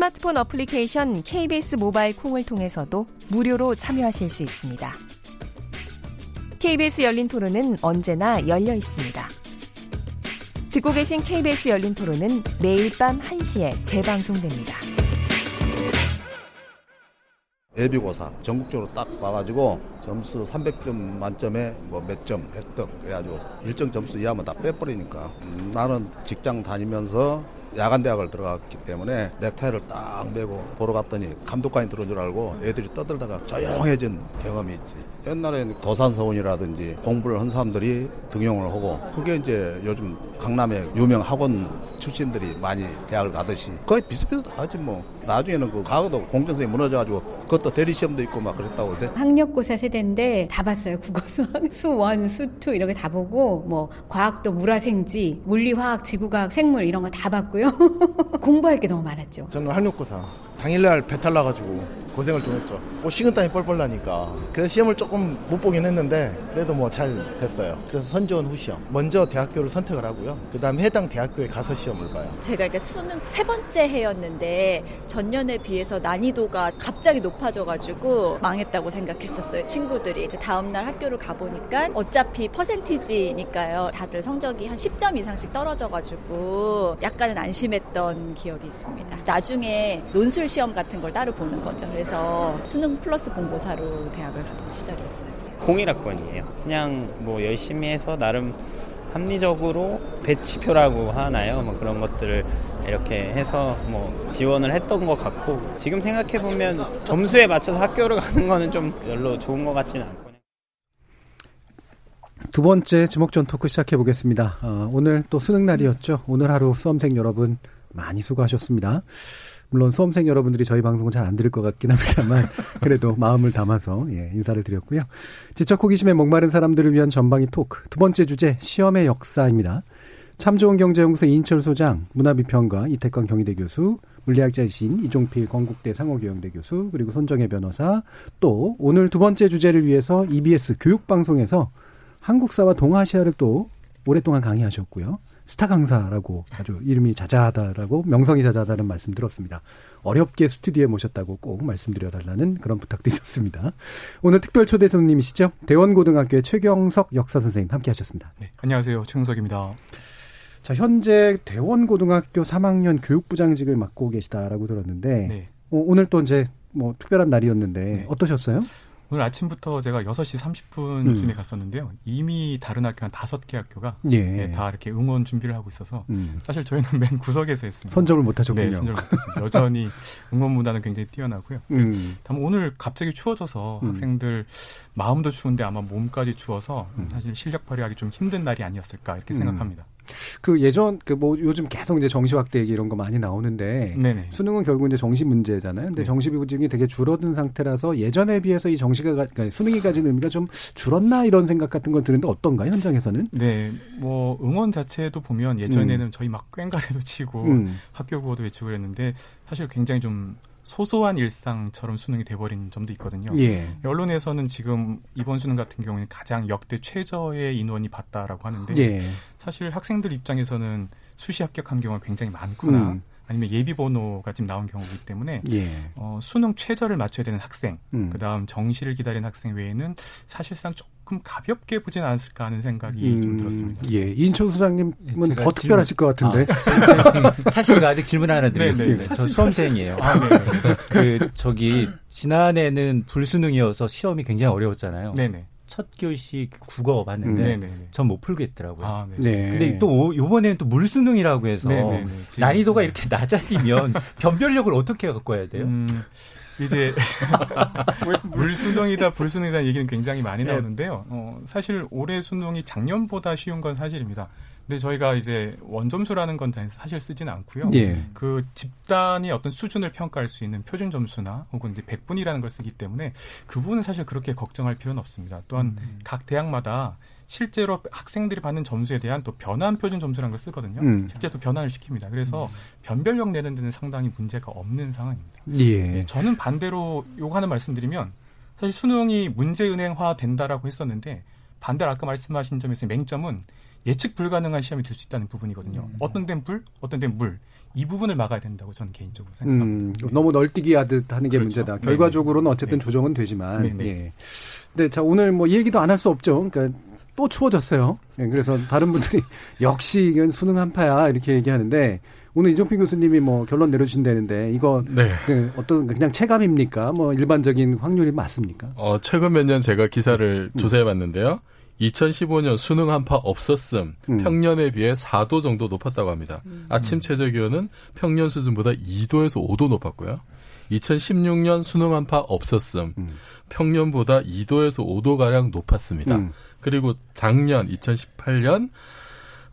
스마트폰 어플리케이션 KBS 모바일 콩을 통해서도 무료로 참여하실 수 있습니다. KBS 열린 토론은 언제나 열려 있습니다. 듣고 계신 KBS 열린 토론은 매일 밤 1시에 재방송됩니다. 예비고사 전국적으로 딱 와가지고 점수 300점 만점에 뭐 몇점 획득 해가지고 일정 점수 이하면 다 빼버리니까 음, 나는 직장 다니면서 야간 대학을 들어갔기 때문에 넥타이를 딱 메고 보러 갔더니 감독관이 들어온 줄 알고 애들이 떠들다가 조용해진 경험이 있지. 옛날에는 도산서원이라든지 공부를 한 사람들이 등용을 하고 그게 이제 요즘 강남에 유명 학원 출신들이 많이 대학을 가듯이 거의 비슷비슷하지 뭐. 나중에는 그 과거도 공정성이 무너져가지고 그것도 대리 시험도 있고 막 그랬다고 그러대. 학력고사 세대인데 다 봤어요. 국어, 수학, 수원, 수투 이렇게 다 보고 뭐 과학도 물화생지, 물리화학, 지구과학, 생물 이런 거 다 봤고요. 공부할 게 너무 많았죠. 저는 학력고사 당일날 배탈 나가지고 고생을 좀 했죠. 뭐 식은땀이 뻘뻘 나니까. 그래서 시험을 조금 못 보긴 했는데 그래도 뭐 잘 됐어요. 그래서 선지원 후 시험. 먼저 대학교를 선택을 하고요. 그다음에 해당 대학교에 가서 시험을 봐요. 제가 이게 수능 세 번째 해였는데 전년에 비해서 난이도가 갑자기 높아져가지고 망했다고 생각했었어요. 친구들이 이제 다음 날 학교를 가 보니까 어차피 퍼센티지니까요. 다들 성적이 한 10점 이상씩 떨어져가지고 약간은 안심했던 기억이 있습니다. 나중에 논술 시험 같은 걸 따로 보는 거죠. 그래서 수능 플러스 공고사로 대학을 가던 시절이었어요. 01학번이에요. 그냥 뭐 열심히 해서 나름 합리적으로 배치표라고 하나요? 뭐 그런 것들을 이렇게 해서 뭐 지원을 했던 것 같고 지금 생각해 보면 점수에 맞춰서 학교를 가는 거는 좀 별로 좋은 것 같지는 않고. 두 번째 지목전 토크 시작해 보겠습니다. 어, 오늘 또 수능 날이었죠. 오늘 하루 수험생 여러분 많이 수고하셨습니다. 물론 수험생 여러분들이 저희 방송은 잘 안 들을 것 같긴 합니다만 그래도 마음을 담아서 예, 인사를 드렸고요. 지적 호기심에 목마른 사람들을 위한 전방위 토크 두 번째 주제 시험의 역사입니다. 참 좋은 경제연구소 이인철 소장, 문화비평가 이태광 경희대 교수, 물리학자이신 이종필 건국대 상호교양대 교수, 그리고 손정혜 변호사, 또 오늘 두 번째 주제를 위해서 EBS 교육방송에서 한국사와 동아시아를 또 오랫동안 강의하셨고요. 스타 강사라고 아주 이름이 자자하다라고 명성이 자자하다는 말씀 들었습니다. 어렵게 스튜디오에 모셨다고 꼭 말씀드려달라는 그런 부탁도 있었습니다. 오늘 특별 초대 손님이시죠? 대원고등학교의 최경석 역사 선생님 함께 하셨습니다. 네, 안녕하세요. 최경석입니다. 자, 현재 대원고등학교 3학년 교육부장직을 맡고 계시다라고 들었는데 네. 어, 오늘 또 이제 뭐 특별한 날이었는데 네. 어떠셨어요? 오늘 아침부터 제가 6시 30분쯤에 음. 갔었는데요. 이미 다른 학교 한 다섯 개 학교가 예. 네, 다 이렇게 응원 준비를 하고 있어서 음. 사실 저희는 맨 구석에서 했습니다. 선점을 못 하셨군요. 네, 선점을 못 했습니다. 여전히 응원 문화는 굉장히 뛰어나고요. 음. 다만 오늘 갑자기 추워져서 음. 학생들 마음도 추운데 아마 몸까지 추워서 음. 사실 실력 발휘하기 좀 힘든 날이 아니었을까 이렇게 음. 생각합니다. 그 예전 그 뭐 요즘 계속 이제 정시 확대 얘기 이런 거 많이 나오는데 네네. 수능은 결국 이제 정시 문제잖아요. 근데 네. 정시 비중이 되게 줄어든 상태라서 예전에 비해서 이 정시가 가- 그러니까 수능이 가진 의미가 좀 줄었나 이런 생각 같은 건 드는데 어떤가요 현장에서는? 네, 뭐 응원 자체도 보면 예전에는 저희 막 꽹가리도 치고 음. 학교 구호도 외치고 그랬는데 사실 굉장히 좀 소소한 일상처럼 수능이 돼버린 점도 있거든요. 예. 언론에서는 지금 이번 수능 같은 경우에는 가장 역대 최저의 인원이 봤다라고 하는데 예. 사실 학생들 입장에서는 수시 합격한 경우가 굉장히 많구나. 음. 아니면 예비 번호가 지금 나온 경우이기 때문에 예. 어, 수능 최저를 맞춰야 되는 학생, 음. 그다음 정시를 기다리는 학생 외에는 사실상 조금 가볍게 보진 않았을까 하는 생각이 음, 좀 들었습니다. 예. 인천 수장님은 제가 더 특별하실 것 같은데. 아, 사실 아직 질문 하나 드리겠습니다. 네네. 저 수험생이에요. 아, 네. 그 저기 지난해는 불수능이어서 시험이 굉장히 어려웠잖아요. 네네. 첫 교시 국어 봤는데 음, 네네네. 전못 풀겠더라고요. 아, 네. 네. 근데 또 오- 이번에는 또 물수능이라고 해서 네네네. 난이도가 이렇게 낮아지면 변별력을 어떻게 갖고 와야 돼요? 음, 이제 물수능이다 불수능이다 얘기는 굉장히 많이 네. 나오는데요. 어, 사실 올해 수능이 작년보다 쉬운 건 사실입니다. 근데 저희가 이제 원점수라는 건 사실 쓰지는 않고요. 예. 그 집단이 어떤 수준을 평가할 수 있는 표준 점수나 혹은 이제 백분이라는 걸 쓰기 때문에 그 부분은 사실 그렇게 걱정할 필요는 없습니다. 또한 각 대학마다 실제로 학생들이 받는 점수에 대한 또 변환 표준 점수라는 걸 쓰거든요. 음. 실제 또 변환을 시킵니다. 그래서 변별력 내는 데는 상당히 문제가 없는 상황입니다. 예. 네, 저는 반대로 요거 하나 말씀드리면 사실 수능이 문제 은행화 된다라고 했었는데 반대로 아까 말씀하신 점에서 맹점은 예측 불가능한 시험이 될 수 있다는 부분이거든요. 어떤 데는 불, 어떤 데는 물. 이 부분을 막아야 된다고 저는 개인적으로 생각합니다. 음, 너무 널뛰기 하듯 하는 게 그렇죠. 문제다. 네네. 결과적으로는 어쨌든 네. 조정은 되지만. 네네. 예. 근데 자 오늘 뭐이 얘기도 안 할 수 없죠. 그러니까 또 추워졌어요. 예, 그래서 다른 분들이 역시 이건 수능 한파야 이렇게 얘기하는데 오늘 이종필 교수님이 뭐 결론 내려주신다는데 이거 네. 그 어떤 그냥 체감입니까? 뭐 일반적인 확률이 맞습니까? 어, 최근 몇 년 제가 기사를 음. 조사해 봤는데요. 2015년 수능 한파 없었음. 음. 평년에 비해 4도 정도 높았다고 합니다. 아침 최저 기온은 평년 수준보다 2도에서 5도 높았고요. 2016년 수능 한파 없었음. 평년보다 2도에서 5도 가량 높았습니다. 음. 그리고 작년 2018년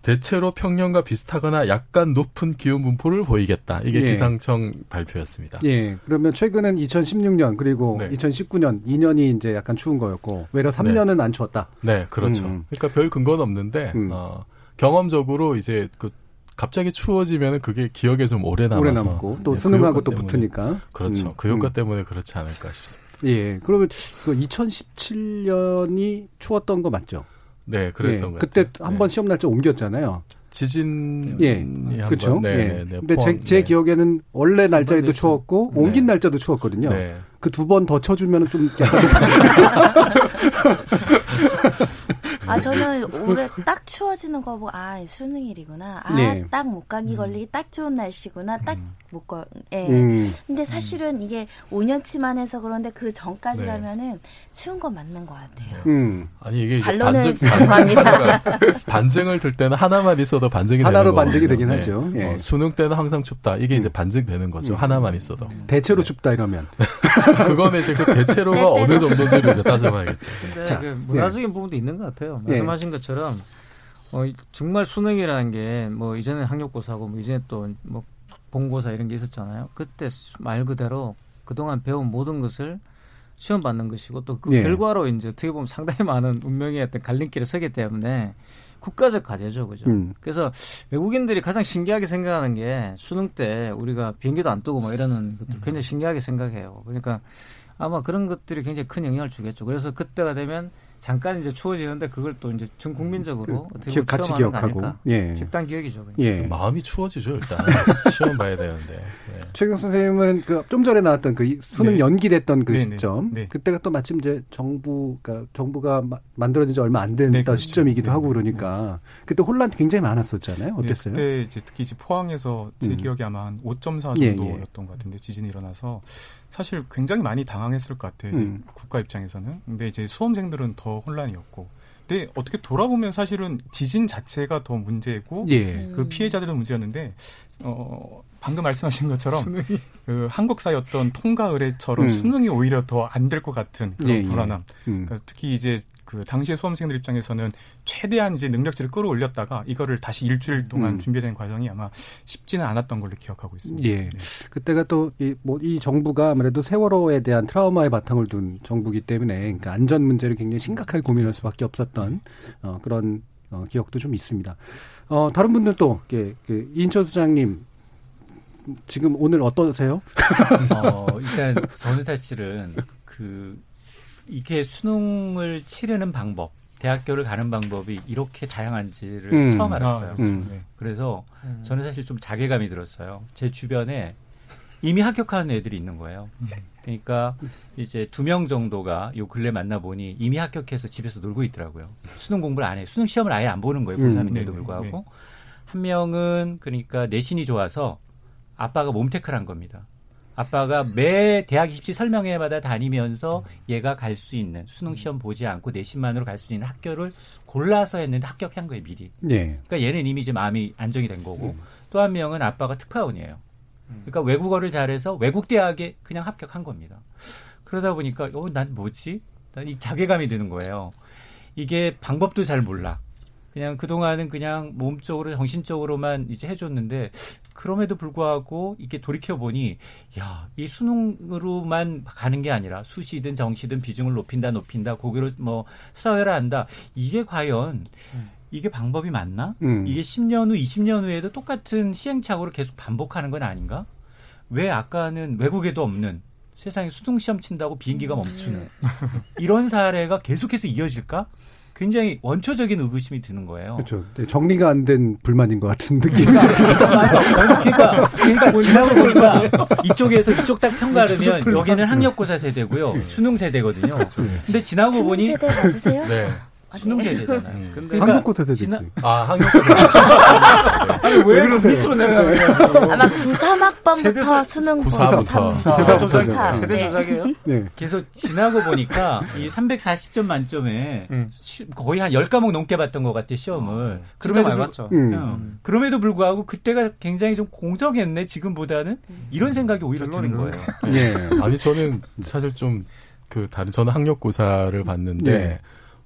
대체로 평년과 비슷하거나 약간 높은 기온 분포를 보이겠다. 이게 예. 기상청 발표였습니다. 예. 그러면 최근은 2016년 그리고 네. 2019년 2년이 이제 약간 추운 거였고 외려 3년은 안 추웠다. 네, 그렇죠. 음. 그러니까 별 근거는 없는데 어, 경험적으로 이제 그 갑자기 추워지면 그게 기억에 좀 오래 남아서 오래 남고 또 예, 수능하고 그 또 붙으니까. 그렇죠. 음, 그 효과 음. 때문에 그렇지 않을까 싶습니다. 예. 그러면 그 2017년이 추웠던 거 맞죠? 네, 그랬던 예, 것 그때 같아요. 한번 시험 날짜 옮겼잖아요. 지진 예, 한 그렇죠. 번, 네, 예. 네, 네, 근데 제, 제 네. 기억에는 원래 날짜에도 추웠고 네. 옮긴 날짜도 추웠거든요. 네. 그두 번 더 쳐주면 좀 약간 아 저는 올해 딱 추워지는 거 보고 아 수능일이구나. 아 네. 딱 목감기 걸리기 딱 좋은 날씨구나. 딱못 걸. 예. 음. 근데 사실은 이게 5년치만 해서 그런데 그 전까지 네. 가면은 추운 건 맞는 것 같아요. 음. 아니 이게 반론을 반증 죄송합니다. 반증 반증을 들 때는 하나만 있어도 반증이 하나로 되는 반증이. 되긴 하죠. 예. 어, 수능 때는 항상 춥다. 이게 이제 반증되는 거죠. 하나만 있어도. 대체로 춥다 이러면. 그거는 이제 그 대체로가 어느 정도인지를 이제 따져봐야겠죠. 자, 그 문화적인 부분도 있는 것 같아요. 예. 말씀하신 것처럼 어, 이- 정말 수능이라는 게 뭐 이전에 학력고사고 뭐 이전에 또 뭐 본고사 이런 게 있었잖아요. 그때 수- 말 그대로 그동안 배운 모든 것을 시험 받는 것이고 또그 예. 결과로 이제 어떻게 보면 상당히 많은 운명의 어떤 갈림길에 서기 때문에 국가적 과제죠, 그죠? 음. 그래서 외국인들이 가장 신기하게 생각하는 게 수능 때 우리가 비행기도 안 뜨고 뭐 이러는 것들 굉장히 신기하게 생각해요. 그러니까 아마 그런 것들이 굉장히 큰 영향을 주겠죠. 그래서 그때가 되면 잠깐 이제 추워지는데 그걸 또 이제 전 국민적으로 어떻게 기억- 보면 같이 기억하고. 예. 집단 기억이죠. 그냥. 예. 마음이 추워지죠 일단 시험 봐야 되는데. 네. 최경 선생님은 그 좀 전에 나왔던 그 이- 수능 네. 연기됐던 그 네, 네. 시점, 네. 그때가 또 마침 이제 정부, 그 정부가 마- 만들어진 지 얼마 안 된 네, 그렇죠. 시점이기도 네. 하고 그러니까 그때 혼란 굉장히 많았었잖아요. 어땠어요? 네, 그때 이제 특히 이제 포항에서 제 음. 기억이 아마 한 5.4 예, 정도였던 것 같은데 지진이 일어나서 사실 굉장히 많이 당황했을 것 같아요. 이제 음. 국가 입장에서는. 근데 이제 수험생들은 더 혼란이었고. 근데 어떻게 돌아보면 사실은 지진 자체가 더 문제고 예. 그 피해자들도 문제였는데 어 방금 말씀하신 것처럼 그 한국사의 어떤 통과 의례처럼 음. 수능이 오히려 더 안 될 것 같은 그런 예, 예. 불안함. 음. 그러니까 특히 이제 그 당시의 수험생들 입장에서는 최대한 이제 능력치를 끌어올렸다가 이거를 다시 일주일 동안 음. 준비된 과정이 아마 쉽지는 않았던 걸로 기억하고 있습니다. 예. 네. 그때가 또, 이, 뭐, 이 정부가 아무래도 세월호에 대한 트라우마의 바탕을 둔 정부기 때문에, 그러니까 안전 문제를 굉장히 심각하게 고민할 수밖에 없었던, 어, 그런, 어, 기억도 좀 있습니다. 어, 다른 분들 또, 예, 그, 이인철 수장님, 지금 오늘 어떠세요? 어, 일단 저는 사실은 그 이게 수능을 치르는 방법, 대학교를 가는 방법이 이렇게 다양한지를 음. 처음 알았어요. 아, 그렇죠. 음. 네. 그래서 음. 저는 사실 좀 자괴감이 들었어요. 제 주변에 이미 합격하는 애들이 있는 거예요. 그러니까 이제 두 명 정도가 요 근래 만나 보니 이미 합격해서 집에서 놀고 있더라고요. 수능 공부를 안 해. 수능 시험을 아예 안 보는 거예요. 음. 고3인데도 네, 불구하고. 네. 한 명은 그러니까 내신이 좋아서 아빠가 몸테크를 한 겁니다. 아빠가 매 대학 입시 설명회마다 다니면서 얘가 갈 수 있는 수능 시험 보지 않고 내신만으로 갈 수 있는 학교를 골라서 했는데 합격한 거예요 미리. 예. 그러니까 얘는 이미 이제 마음이 안정이 된 거고 또한 명은 아빠가 특파원이에요. 그러니까 외국어를 잘해서 외국 대학에 그냥 합격한 겁니다. 그러다 보니까 어 난 뭐지? 난 이 자괴감이 드는 거예요. 이게 방법도 잘 몰라. 그냥 그동안은 그냥 몸적으로 정신적으로만 이제 해줬는데 그럼에도 불구하고 이게 돌이켜 보니 야 이 수능으로만 가는 게 아니라 수시든 정시든 비중을 높인다 높인다 고기로 뭐 사회를 한다 이게 과연 이게 방법이 맞나? 음. 이게 10년 후, 20년 후에도 똑같은 시행착오를 계속 반복하는 건 아닌가? 왜 아까는 외국에도 없는 세상에 수능 시험 친다고 비행기가 멈추는 이런 사례가 계속해서 이어질까? 굉장히 원초적인 의구심이 드는 거예요. 그렇죠. 네, 정리가 안 된 불만인 것 같은 느낌이 좀 그러니까, 그러니까 지나고 보니까 이쪽에서 이쪽 딱 평가하면 여기는 학력고사 세대고요. 수능 세대거든요. 근데 지나고 수능 보니 세대 맞으세요? 네. 수능 세대잖아요. 음. 그러니까 한국고사 세대지. 지나- 아 한국고사. 아니 왜 그러세요? 밑으로 내려가요? 아마 93학번부터 수능 보고 93부터. 3, 세대 4, 조작이에요. 세대 조작이에요? 네. 계속 지나고 보니까 이 340점 만점에 시- 거의 한 10과목 넘게 봤던 것 같아 시험을. 진짜 많이 불- 봤죠. 음. 응. 그럼에도 불구하고 그때가 굉장히 좀 공정했네 지금보다는 이런 생각이 오히려 드는 거예요. 예. 아니 저는 사실 좀 그 다른 저는 학력고사를 봤는데 네.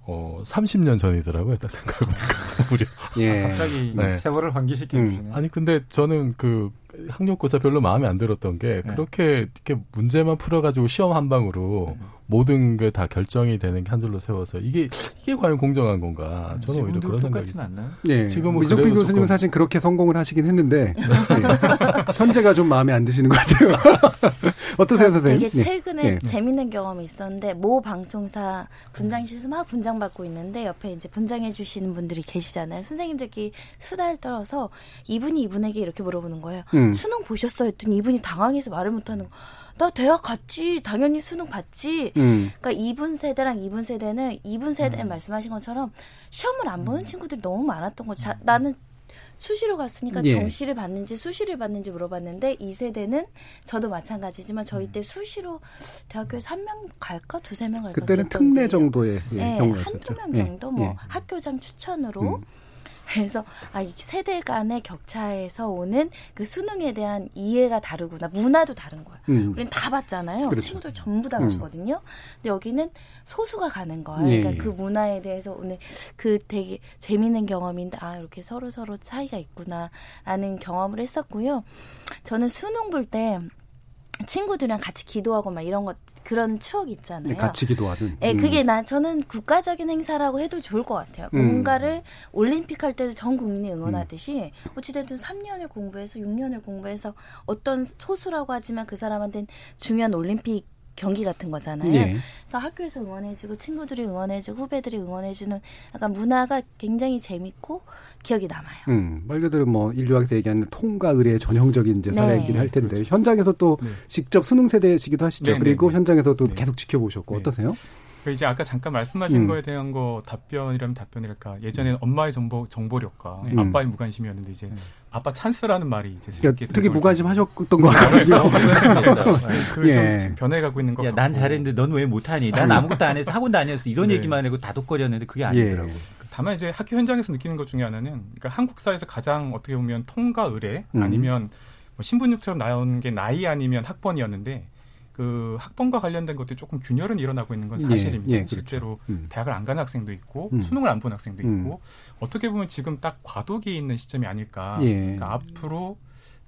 어, 30년 전이더라고요. 딱 생각해보니까. 무려. 예. 갑자기 세월을 환기시켜 주시네. 음. 아니, 근데 저는 그 학력고사 별로 마음에 안 들었던 게 네. 그렇게 이렇게 문제만 풀어가지고 시험 한 방으로 모든 게 다 결정이 되는 게 한 줄로 세워서 이게 이게 과연 공정한 건가? 저는 오히려 지금도 그런 생각이 똑같진 않나요? 예. 지금은 뭐 그래도 교수님은 조금- 사실 그렇게 성공을 하시긴 했는데 예. 현재가 좀 마음에 안 드시는 것 같아요. 어떠세요, 선생님? 되게 예. 최근에 예. 재밌는 경험이 있었는데 모 방송사 분장실에서 막 분장 받고 있는데 옆에 이제 분장해 주시는 분들이 계시잖아요. 선생님들끼리 수다를 떨어서 이분이 이분에게 이렇게 물어보는 거예요. 음. 수능 보셨어요? 했더니 이분이 당황해서 말을 못하는 거. 나 대학 갔지. 당연히 수능 봤지. 음. 그러니까 이분 세대랑 이분 세대는 이분 세대 말씀하신 것처럼 시험을 안 보는 친구들이 너무 많았던 거죠. 자, 나는 수시로 갔으니까 예. 정시를 받는지 수시를 받는지 물어봤는데 이 세대는 저도 마찬가지지만 저희 음. 때 수시로 대학교에서 한 명 갈까 두세 명 갈까 그때는 특례. 정도의 예, 네, 경우였었죠. 한두 명 예, 정도 뭐 예. 학교장 추천으로 음. 그래서 아, 이 세대 간의 격차에서 오는 그 수능에 대한 이해가 다르구나. 문화도 다른 거야. 음. 우린 다 봤잖아요. 그렇죠. 친구들 전부 다 음. 봤거든요. 근데 여기는 소수가 가는 거예요. 예, 그러니까 예. 그 문화에 대해서 오늘 그 되게 재밌는 경험인데 아, 이렇게 서로 서로 차이가 있구나라는 경험을 했었고요. 저는 수능 볼 때 친구들이랑 같이 기도하고 막 이런 것 그런 추억 이 있잖아요. 네, 같이 기도하는. 예, 음. 그게 나 저는 국가적인 행사라고 해도 좋을 것 같아요. 음. 뭔가를 올림픽 할 때도 전 국민이 응원하듯이 어찌됐든 3년을 공부해서 6년을 공부해서 어떤 소수라고 하지만 그 사람한테는 중요한 올림픽 경기 같은 거잖아요. 예. 그래서 학교에서 응원해주고 친구들이 응원해주고 후배들이 응원해주는 약간 문화가 굉장히 재밌고 기억이 남아요. 음, 말 그대로 뭐 인류학에서 얘기하는 통과 의례의 전형적인 이제 네. 사례이긴 할 텐데 현장에서 또 직접 수능 세대시기도 하시죠. 네, 그리고 네, 네. 현장에서도 네. 계속 지켜보셨고 어떠세요? 그 이제 아까 잠깐 말씀하신 음. 거에 대한 거 답변이라면 답변이랄까 예전에는 엄마의 정보 정보력과 음. 아빠의 무관심이었는데 이제 아빠 찬스라는 말이 이제 그러니까 되게 등장을 무관심 했죠. 하셨던 것 같거든요. 그좀 예. 변해가고 있는 같고 난 잘했는데 넌 왜 못하니? 난 아무것도 안 해서 학원도 안 해서 이런 네. 얘기만 하고 다독거렸는데 그게 아니더라고. 예. 다만 이제 학교 현장에서 느끼는 것 중에 하나는 그러니까 한국 사회에서 가장 어떻게 보면 통과 의례 음. 아니면 뭐 신분육처럼 나온 게 나이 아니면 학번이었는데 그 학번과 관련된 것들이 조금 균열은 일어나고 있는 건 예, 사실입니다. 예, 그렇죠. 실제로 음. 대학을 안 가는 학생도 있고 음. 수능을 안 본 학생도 음. 있고 어떻게 보면 지금 딱 과도기에 있는 시점이 아닐까. 예. 그러니까 앞으로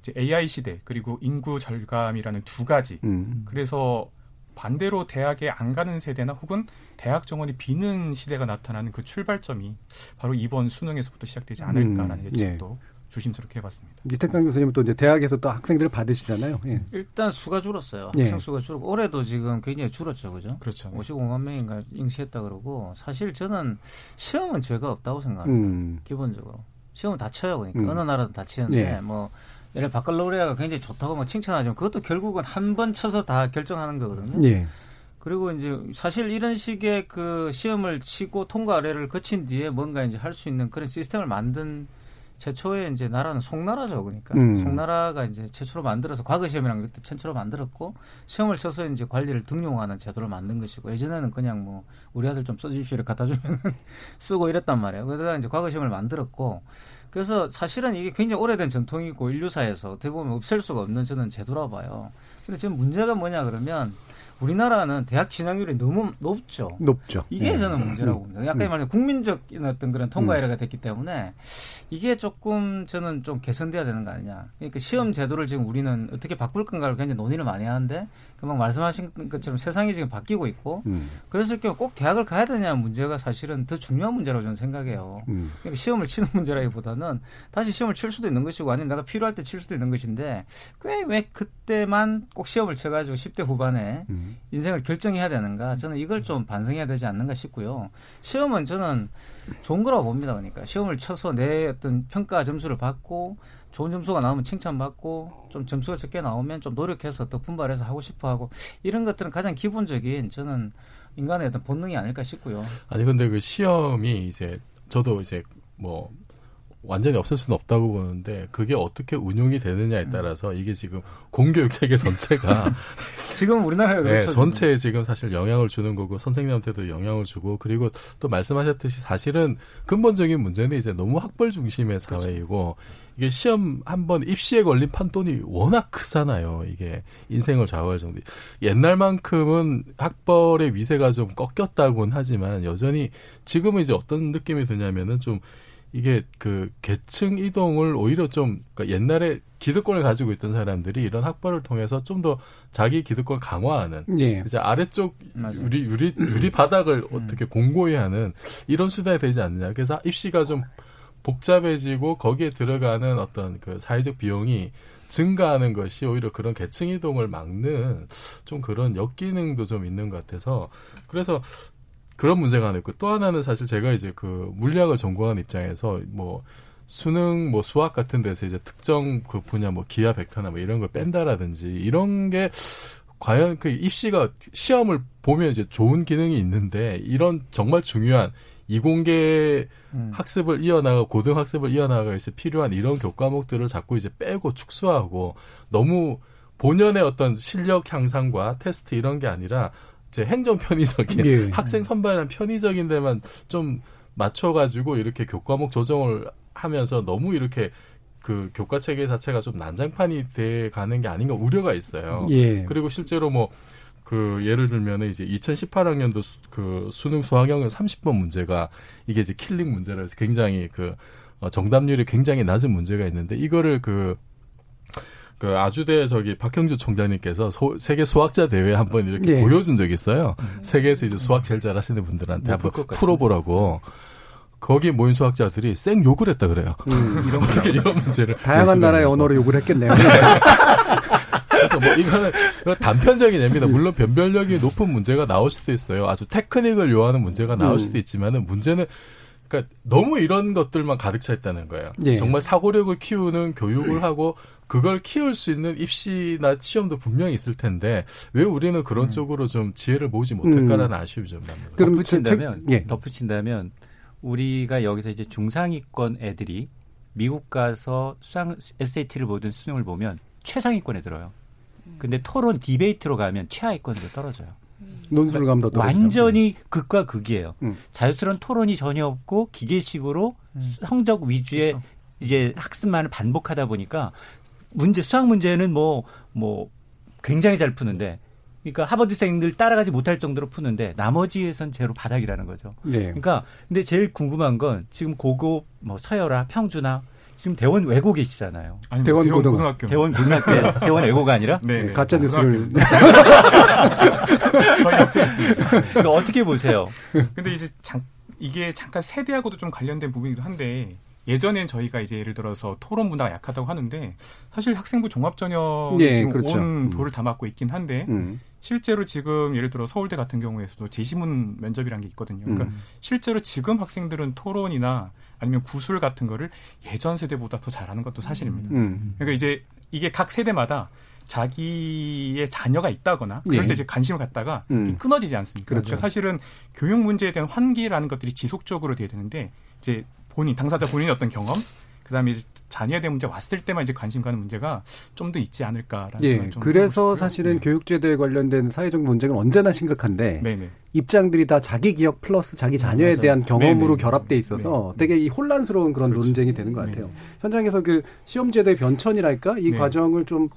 이제 AI 시대 그리고 인구 절감이라는 두 가지. 음. 그래서 반대로 대학에 안 가는 세대나 혹은 대학 정원이 비는 시대가 나타나는 그 출발점이 바로 이번 수능에서부터 시작되지 않을까라는 음, 예측도 조심스럽게 해봤습니다. 이태강 교수님은 또 이제 대학에서 또 학생들을 받으시잖아요. 예. 일단 수가 줄었어요. 예. 학생 수가 줄고 올해도 지금 굉장히 줄었죠, 그죠? 그렇죠. 55만 명인가 응시했다 그러고 사실 저는 시험은 죄가 없다고 생각합니다. 음. 기본적으로 시험은 다 쳐요, 그러니까 음. 어느 나라든 다 치는데 예. 뭐 예를 바칼로레아가 굉장히 좋다고 뭐 칭찬하지만 그것도 결국은 한 번 쳐서 다 결정하는 거거든요. 예. 그리고 이제 사실 이런 식의 그 시험을 치고 통과 의뢰를 거친 뒤에 뭔가 이제 할 수 있는 그런 시스템을 만든 최초의 이제 나라는 송나라죠. 그러니까 음. 송나라가 이제 최초로 만들어서 과거 시험이랑 그때 최초로 만들었고 시험을 쳐서 이제 관리를 등용하는 제도를 만든 것이고 예전에는 그냥 뭐 우리 아들 좀 써주십시오 이렇게 갖다 주면 쓰고 이랬단 말이에요. 그러다가 이제 과거 시험을 만들었고 그래서 사실은 이게 굉장히 오래된 전통이고 인류사에서 어떻게 보면 없앨 수가 없는 저는 제도라 봐요. 근데 지금 문제가 뭐냐 그러면 우리나라는 대학 진학률이 너무 높죠. 높죠. 이게 예. 저는 문제라고 음. 봅니다. 약간 음. 말해서 국민적인 어떤 그런 통과 음. 의례가 됐기 때문에 이게 조금 저는 좀 개선돼야 되는 거 아니냐. 그러니까 시험 제도를 지금 우리는 어떻게 바꿀 건가를 굉장히 논의를 많이 하는데 금방 말씀하신 것처럼 세상이 지금 바뀌고 있고 음. 그랬을 경우 꼭 대학을 가야 되냐는 문제가 사실은 더 중요한 문제라고 저는 생각해요. 음. 그러니까 시험을 치는 문제라기보다는 다시 시험을 칠 수도 있는 것이고 아니면 내가 필요할 때 칠 수도 있는 것인데 왜왜 그때만 꼭 시험을 쳐가지고 10대 후반에 음. 인생을 결정해야 되는가 저는 이걸 좀 반성해야 되지 않는가 싶고요. 시험은 저는 좋은 거라고 봅니다. 그러니까 시험을 쳐서 내 어떤 평가 점수를 받고 좋은 점수가 나오면 칭찬받고 좀 점수가 적게 나오면 좀 노력해서 더 분발해서 하고 싶어 하고 이런 것들은 가장 기본적인 저는 인간의 어떤 본능이 아닐까 싶고요. 아니 근데 그 시험이 이제 저도 이제 뭐 완전히 없앨 수는 없다고 보는데 그게 어떻게 운용이 되느냐에 따라서 이게 지금 공교육 체계 전체가 지금 우리나라에 네, 그렇죠, 전체에 지금 사실 영향을 주는 거고 선생님한테도 영향을 주고 그리고 또 말씀하셨듯이 사실은 근본적인 문제는 이제 너무 학벌 중심의 사회이고 이게 시험 한 번 입시에 걸린 판돈이 워낙 크잖아요. 이게 인생을 좌우할 정도. 옛날만큼은 학벌의 위세가 좀 꺾였다고는 하지만 여전히 지금은 이제 어떤 느낌이 드냐면은 좀 이게 그 계층 이동을 오히려 좀 그러니까 옛날에 기득권을 가지고 있던 사람들이 이런 학벌을 통해서 좀 더 자기 기득권 강화하는 예. 이제 아래쪽 맞아요. 유리 유리 유리 바닥을 어떻게 공고히 하는 이런 수단이 되지 않느냐. 그래서 입시가 좀 복잡해지고 거기에 들어가는 어떤 그 사회적 비용이 증가하는 것이 오히려 그런 계층 이동을 막는 좀 그런 역기능도 좀 있는 것 같아서 그래서 그런 문제가 하나 있고 또 하나는 사실 제가 이제 그 물리학을 전공한 입장에서 뭐 수능 뭐 수학 같은 데서 이제 특정 그 분야 뭐 기하 벡터나 뭐 이런 걸 뺀다라든지 이런 게 과연 그 입시가 시험을 보면 이제 좋은 기능이 있는데 이런 정말 중요한 이공계 학습을 이어나가 고등 학습을 이어나가기 위해서 필요한 이런 교과목들을 자꾸 이제 빼고 축소하고 너무 본연의 어떤 실력 향상과 테스트 이런 게 아니라 이 제 행정 편의적인 예. 학생 선발한 편의적인 데만 좀 맞춰가지고 이렇게 교과목 조정을 하면서 너무 이렇게 그 교과 체계 자체가 좀 난장판이 돼 가는 게 아닌가 우려가 있어요. 예. 그리고 실제로 뭐 그 예를 들면은 이제 2018학년도 수, 그 수능 수학영역 30번 문제가 이게 이제 killing 문제라 해서 굉장히 그 어, 정답률이 굉장히 낮은 문제가 있는데 이거를 그 그 아주대 저기 박형주 총장님께서 소, 세계 수학자 대회 한번 이렇게 예. 보여준 적이 있어요. 세계에서 이제 수학 제일 잘하시는 분들한테 뭐 한번. 풀어보라고. 거기에 모인 수학자들이 쌩 욕을 했다 그래요. 음, 이런 어떻게 이런 문제를 다양한 나라의. 언어로 욕을 했겠네요. 그래서 뭐 이거는 이거 단편적인 예입니다. 물론 변별력이 높은 문제가 나올 수도 있어요. 아주 테크닉을 요하는 문제가 나올 음. 수도 있지만은 문제는 그러니까 너무 이런 것들만 가득 차 있다는 거예요. 예. 정말 사고력을 키우는 교육을 하고 그걸 키울 수 있는 입시나 시험도 분명히 있을 텐데 왜 우리는 그런 쪽으로 좀 지혜를 모으지 못할까라는 아쉬움이 좀 납니다. 그럼 덧붙인다면 저- 예. 덧붙인다면 우리가 여기서 이제 중상위권 애들이 미국 가서 수상 SAT를 보든 수능을 보면 최상위권에 들어요. 근데 토론 디베이트로 가면 최하위권으로 떨어져요. 논술감도 떨어지죠. 완전히 극과 극이에요. 음. 자유스러운 토론이 전혀 없고 기계식으로 성적 위주의 이제 학습만을 반복하다 보니까 문제 수학 문제는 뭐뭐 굉장히 잘 푸는데 그러니까 하버드생들 따라가지 못할 정도로 푸는데 나머지에선 제로 바닥이라는 거죠. 네. 그러니까 근데 제일 궁금한 건 지금 고급 뭐 서열아 평준아 지금 대원 외고 계시잖아요. 아니, 대원 대원 고등학교. 대원 고등학교 대원 외고가 아니라 네, 네. 가짜 뉴스를 이거 어떻게 보세요? 근데 이제 잠, 이게 잠깐 세대하고도 좀 관련된 부분이기도 한데 예전엔 저희가 이제 예를 들어서 토론 문화가 약하다고 하는데 사실 학생부 종합전형이 예, 지금 그렇죠. 온 음. 돌을 다 맞고 있긴 한데 음. 실제로 지금 예를 들어 서울대 같은 경우에서도 제시문 면접이라는 게 있거든요. 그러니까 음. 실제로 지금 학생들은 토론이나 아니면 구술 같은 거를 예전 세대보다 더 잘하는 것도 사실입니다. 음. 그러니까 이제 이게 각 세대마다 자기의 자녀가 있다거나 그럴 예. 때 이제 관심을 갖다가 음. 끊어지지 않습니까? 그렇죠. 그러니까 사실은 교육 문제에 대한 환기라는 것들이 지속적으로 돼야 되는데 이제 본인 당사자 본인의 어떤 경험 그다음에 이제 자녀에 대한 문제 왔을 때만 이제 관심 가는 문제가 좀 더 있지 않을까라는 예, 그래서. 사실은 네. 교육제도에 관련된 사회적 논쟁은 언제나 심각한데 네네. 입장들이 다 자기 기억 플러스 자기 자녀에 맞아요. 대한 경험으로 네네. 결합돼 있어서 되게 이 혼란스러운 그런 논쟁이 되는 것 같아요. 현장에서 그 시험제도의 변천이랄까 이 네. 과정을 좀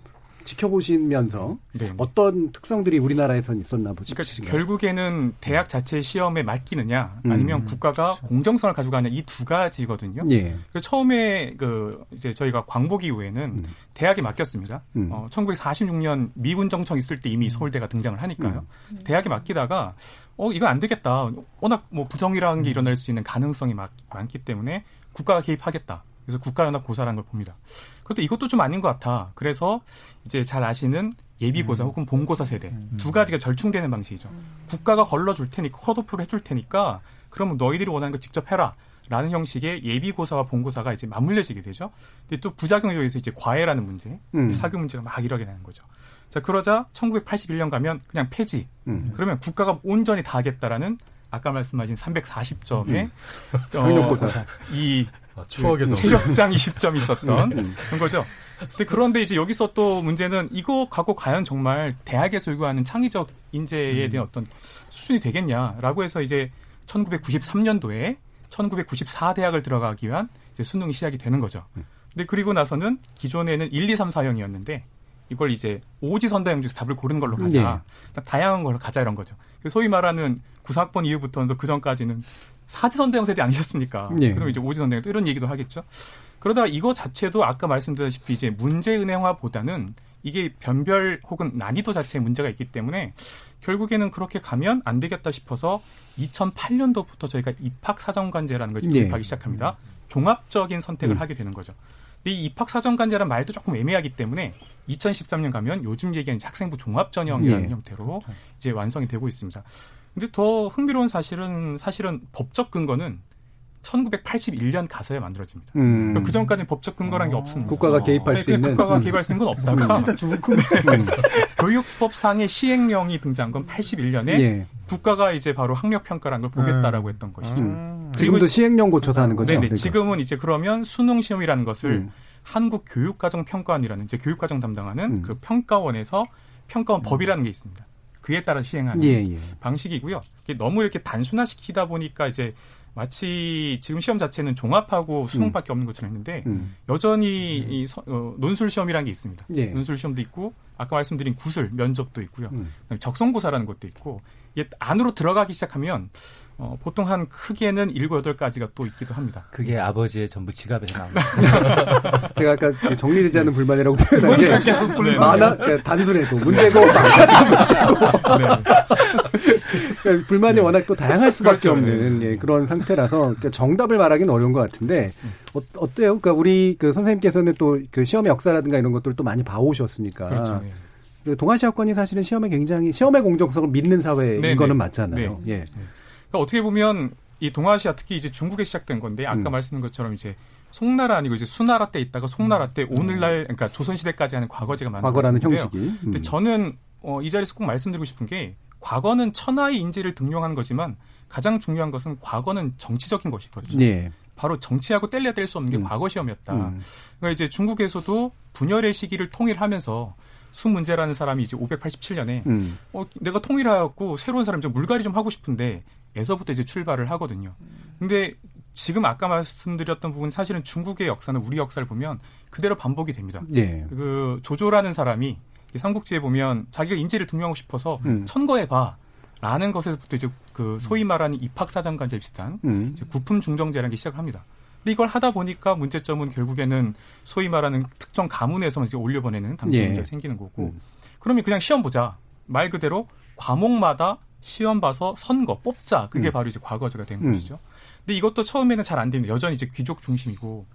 지켜보시면서 네. 어떤 특성들이 우리나라에선 있었나 보시 그러니까 결국에는 대학 자체 시험에 맡기느냐 음. 아니면 국가가 공정성을 가지고 가느냐 이 두 가지거든요. 예. 그래서 처음에 그 이제 저희가 광복 이후에는 대학에 맡겼습니다. 음. 어, 1946년 미군 정청 있을 때 이미 서울대가 등장을 하니까요. 대학에 맡기다가 어 이거 안 되겠다. 워낙 뭐 부정이라는 게 일어날 수 있는 가능성이 많, 많기 때문에 국가가 개입하겠다. 그래서 국가연합 고사라는 걸 봅니다. 그런데 이것도 좀 아닌 것 같아. 그래서 이제 잘 아시는 예비고사 혹은 본고사 세대 두 가지가 절충되는 방식이죠. 국가가 걸러줄 테니까 컷오프를 해줄 테니까 그러면 너희들이 원하는 거 직접 해라. 라는 형식의 예비고사와 본고사가 이제 맞물려지게 되죠. 근데 또 부작용에 의해서 이제 과외라는 문제, 음. 사교 문제가 막 일어나게 되는 거죠. 자, 그러자 1981년 가면 그냥 폐지. 음. 그러면 국가가 온전히 다 하겠다라는 아까 말씀하신 340점의 음. 학력고사. 이 아, 점수. 체력장 20점 있었던 음. 그런 거죠. 근데 그런데 이제 여기서 또 문제는 이거 갖고 과연 정말 대학에서 요구하는 창의적 인재에 대한 어떤 수준이 되겠냐라고 해서 이제 1993년도에 1994 대학을 들어가기 위한 이제 수능이 시작이 되는 거죠. 근데 그리고 나서는 기존에는 1, 2, 3, 4형이었는데 이걸 이제 오지선다형 중에서 답을 고르는 걸로 가자. 예. 다양한 걸로 가자 이런 거죠. 소위 말하는 9사학번 이후부터는 그 전까지는 사지선다형 세대 아니셨습니까? 예. 그럼 이제 오지선다형 또 이런 얘기도 하겠죠. 그러다 이거 자체도 아까 말씀드렸다시피 이제 문제은행화보다는 이게 변별 혹은 난이도 자체에 문제가 있기 때문에 결국에는 그렇게 가면 안 되겠다 싶어서 2008년도부터 저희가 입학사정관제라는 걸 예. 도입하기 시작합니다. 종합적인 선택을 음. 하게 되는 거죠. 근데 이 입학사정관제라는 말도 조금 애매하기 때문에 2013년 가면 요즘 얘기하는 학생부 종합전형이라는 예. 형태로 이제 완성이 되고 있습니다. 근데 더 흥미로운 사실은 사실은 법적 근거는 1981년 가서야 만들어집니다. 음. 그 전까지는 법적 근거라는 게 없습니다. 국가가 개입할 네, 수그 있는? 국가가 음. 개입할 수 있는 건 없다가 진짜 좋은 큰 교육법상의 시행령이 등장한 건 81년에 예. 국가가 이제 바로 학력 평가라는 걸 보겠다라고 했던 것이죠. 음. 지금도 시행령 고쳐서 하는 거죠. 네네. 그러니까. 지금은 이제 그러면 수능 시험이라는 것을 음. 한국 교육과정 평가원이라는 이제 교육과정 담당하는 음. 그 평가원에서 평가원 법이라는 게 있습니다. 그에 따라 시행하는 예, 예. 방식이고요. 너무 이렇게 단순화시키다 보니까 이제 마치 지금 시험 자체는 종합하고 수능밖에 없는 것처럼 했는데 음. 여전히 이 서- 어, 논술 시험이라는 게 있습니다. 예. 논술 시험도 있고 아까 말씀드린 구술 면접도 있고요. 음. 적성고사라는 것도 있고 이게 안으로 들어가기 시작하면 어, 보통 한 크게는 일곱 여덟 가지가 또 있기도 합니다. 그게 아버지의 전부 지갑에서 나옵니다. 제가 아까 그 정리되지 않는 불만이라고 표현한 게 계속 불만. 많아 그러니까 단순해도 문제고 많아도 문제고 그러니까 불만이 워낙 또 다양할 수밖에 그렇죠. 없는 예, 그런 상태라서 그러니까 정답을 말하기는 어려운 것 같은데 어, 어때요? 그러니까 우리 그 선생님께서는 또 그 시험의 역사라든가 이런 것들을 또 많이 봐오셨으니까 그렇죠. 예. 그 동아시아권이 사실은 시험에 굉장히 시험의 공정성을 믿는 사회인 네네. 거는 맞잖아요. 네. 예. 그러니까 어떻게 보면 이 동아시아 특히 이제 중국에 시작된 건데 아까 음. 말씀드린 것처럼 이제 송나라 아니고 이제 수나라 때 있다가 송나라 때 오늘날 그러니까 조선 시대까지 하는 과거제가 음. 과거라는 것인데요. 형식이. 음. 근데 저는 어, 이 자리에서 꼭 말씀드리고 싶은 게 과거는 천하의 인재를 등용하는 거지만 가장 중요한 것은 과거는 정치적인 것이거든요. 예. 바로 정치하고 뗄래야 뗄수 없는 게 과거 시험이었다. 음. 그러니까 이제 중국에서도 분열의 시기를 통일하면서 수 문제라는 사람이 이제 587년에 음. 어, 내가 통일하였고 새로운 사람 좀 물갈이 좀 하고 싶은데 에서부터 이제 출발을 하거든요. 근데 지금 아까 말씀드렸던 부분 사실은 중국의 역사는 우리 역사를 보면 그대로 반복이 됩니다. 예. 그 조조라는 사람이 이 삼국지에 보면 자기가 인재를 등용하고 싶어서 음. 천거해 봐. 라는 것에서부터 이제 그 소위 말하는 입학사정관제 비슷한 음. 구품 중정제라는 게 시작을 합니다. 근데 이걸 하다 보니까 문제점은 결국에는 소위 말하는 특정 가문에서만 이제 올려보내는 당시 예. 문제가 생기는 거고 그러면 그냥 시험 보자. 말 그대로 과목마다 시험 봐서 선거 뽑자. 그게 음. 바로 이제 과거제가 된 음. 것이죠. 근데 이것도 처음에는 잘 안 됩니다. 여전히 이제 귀족 중심이고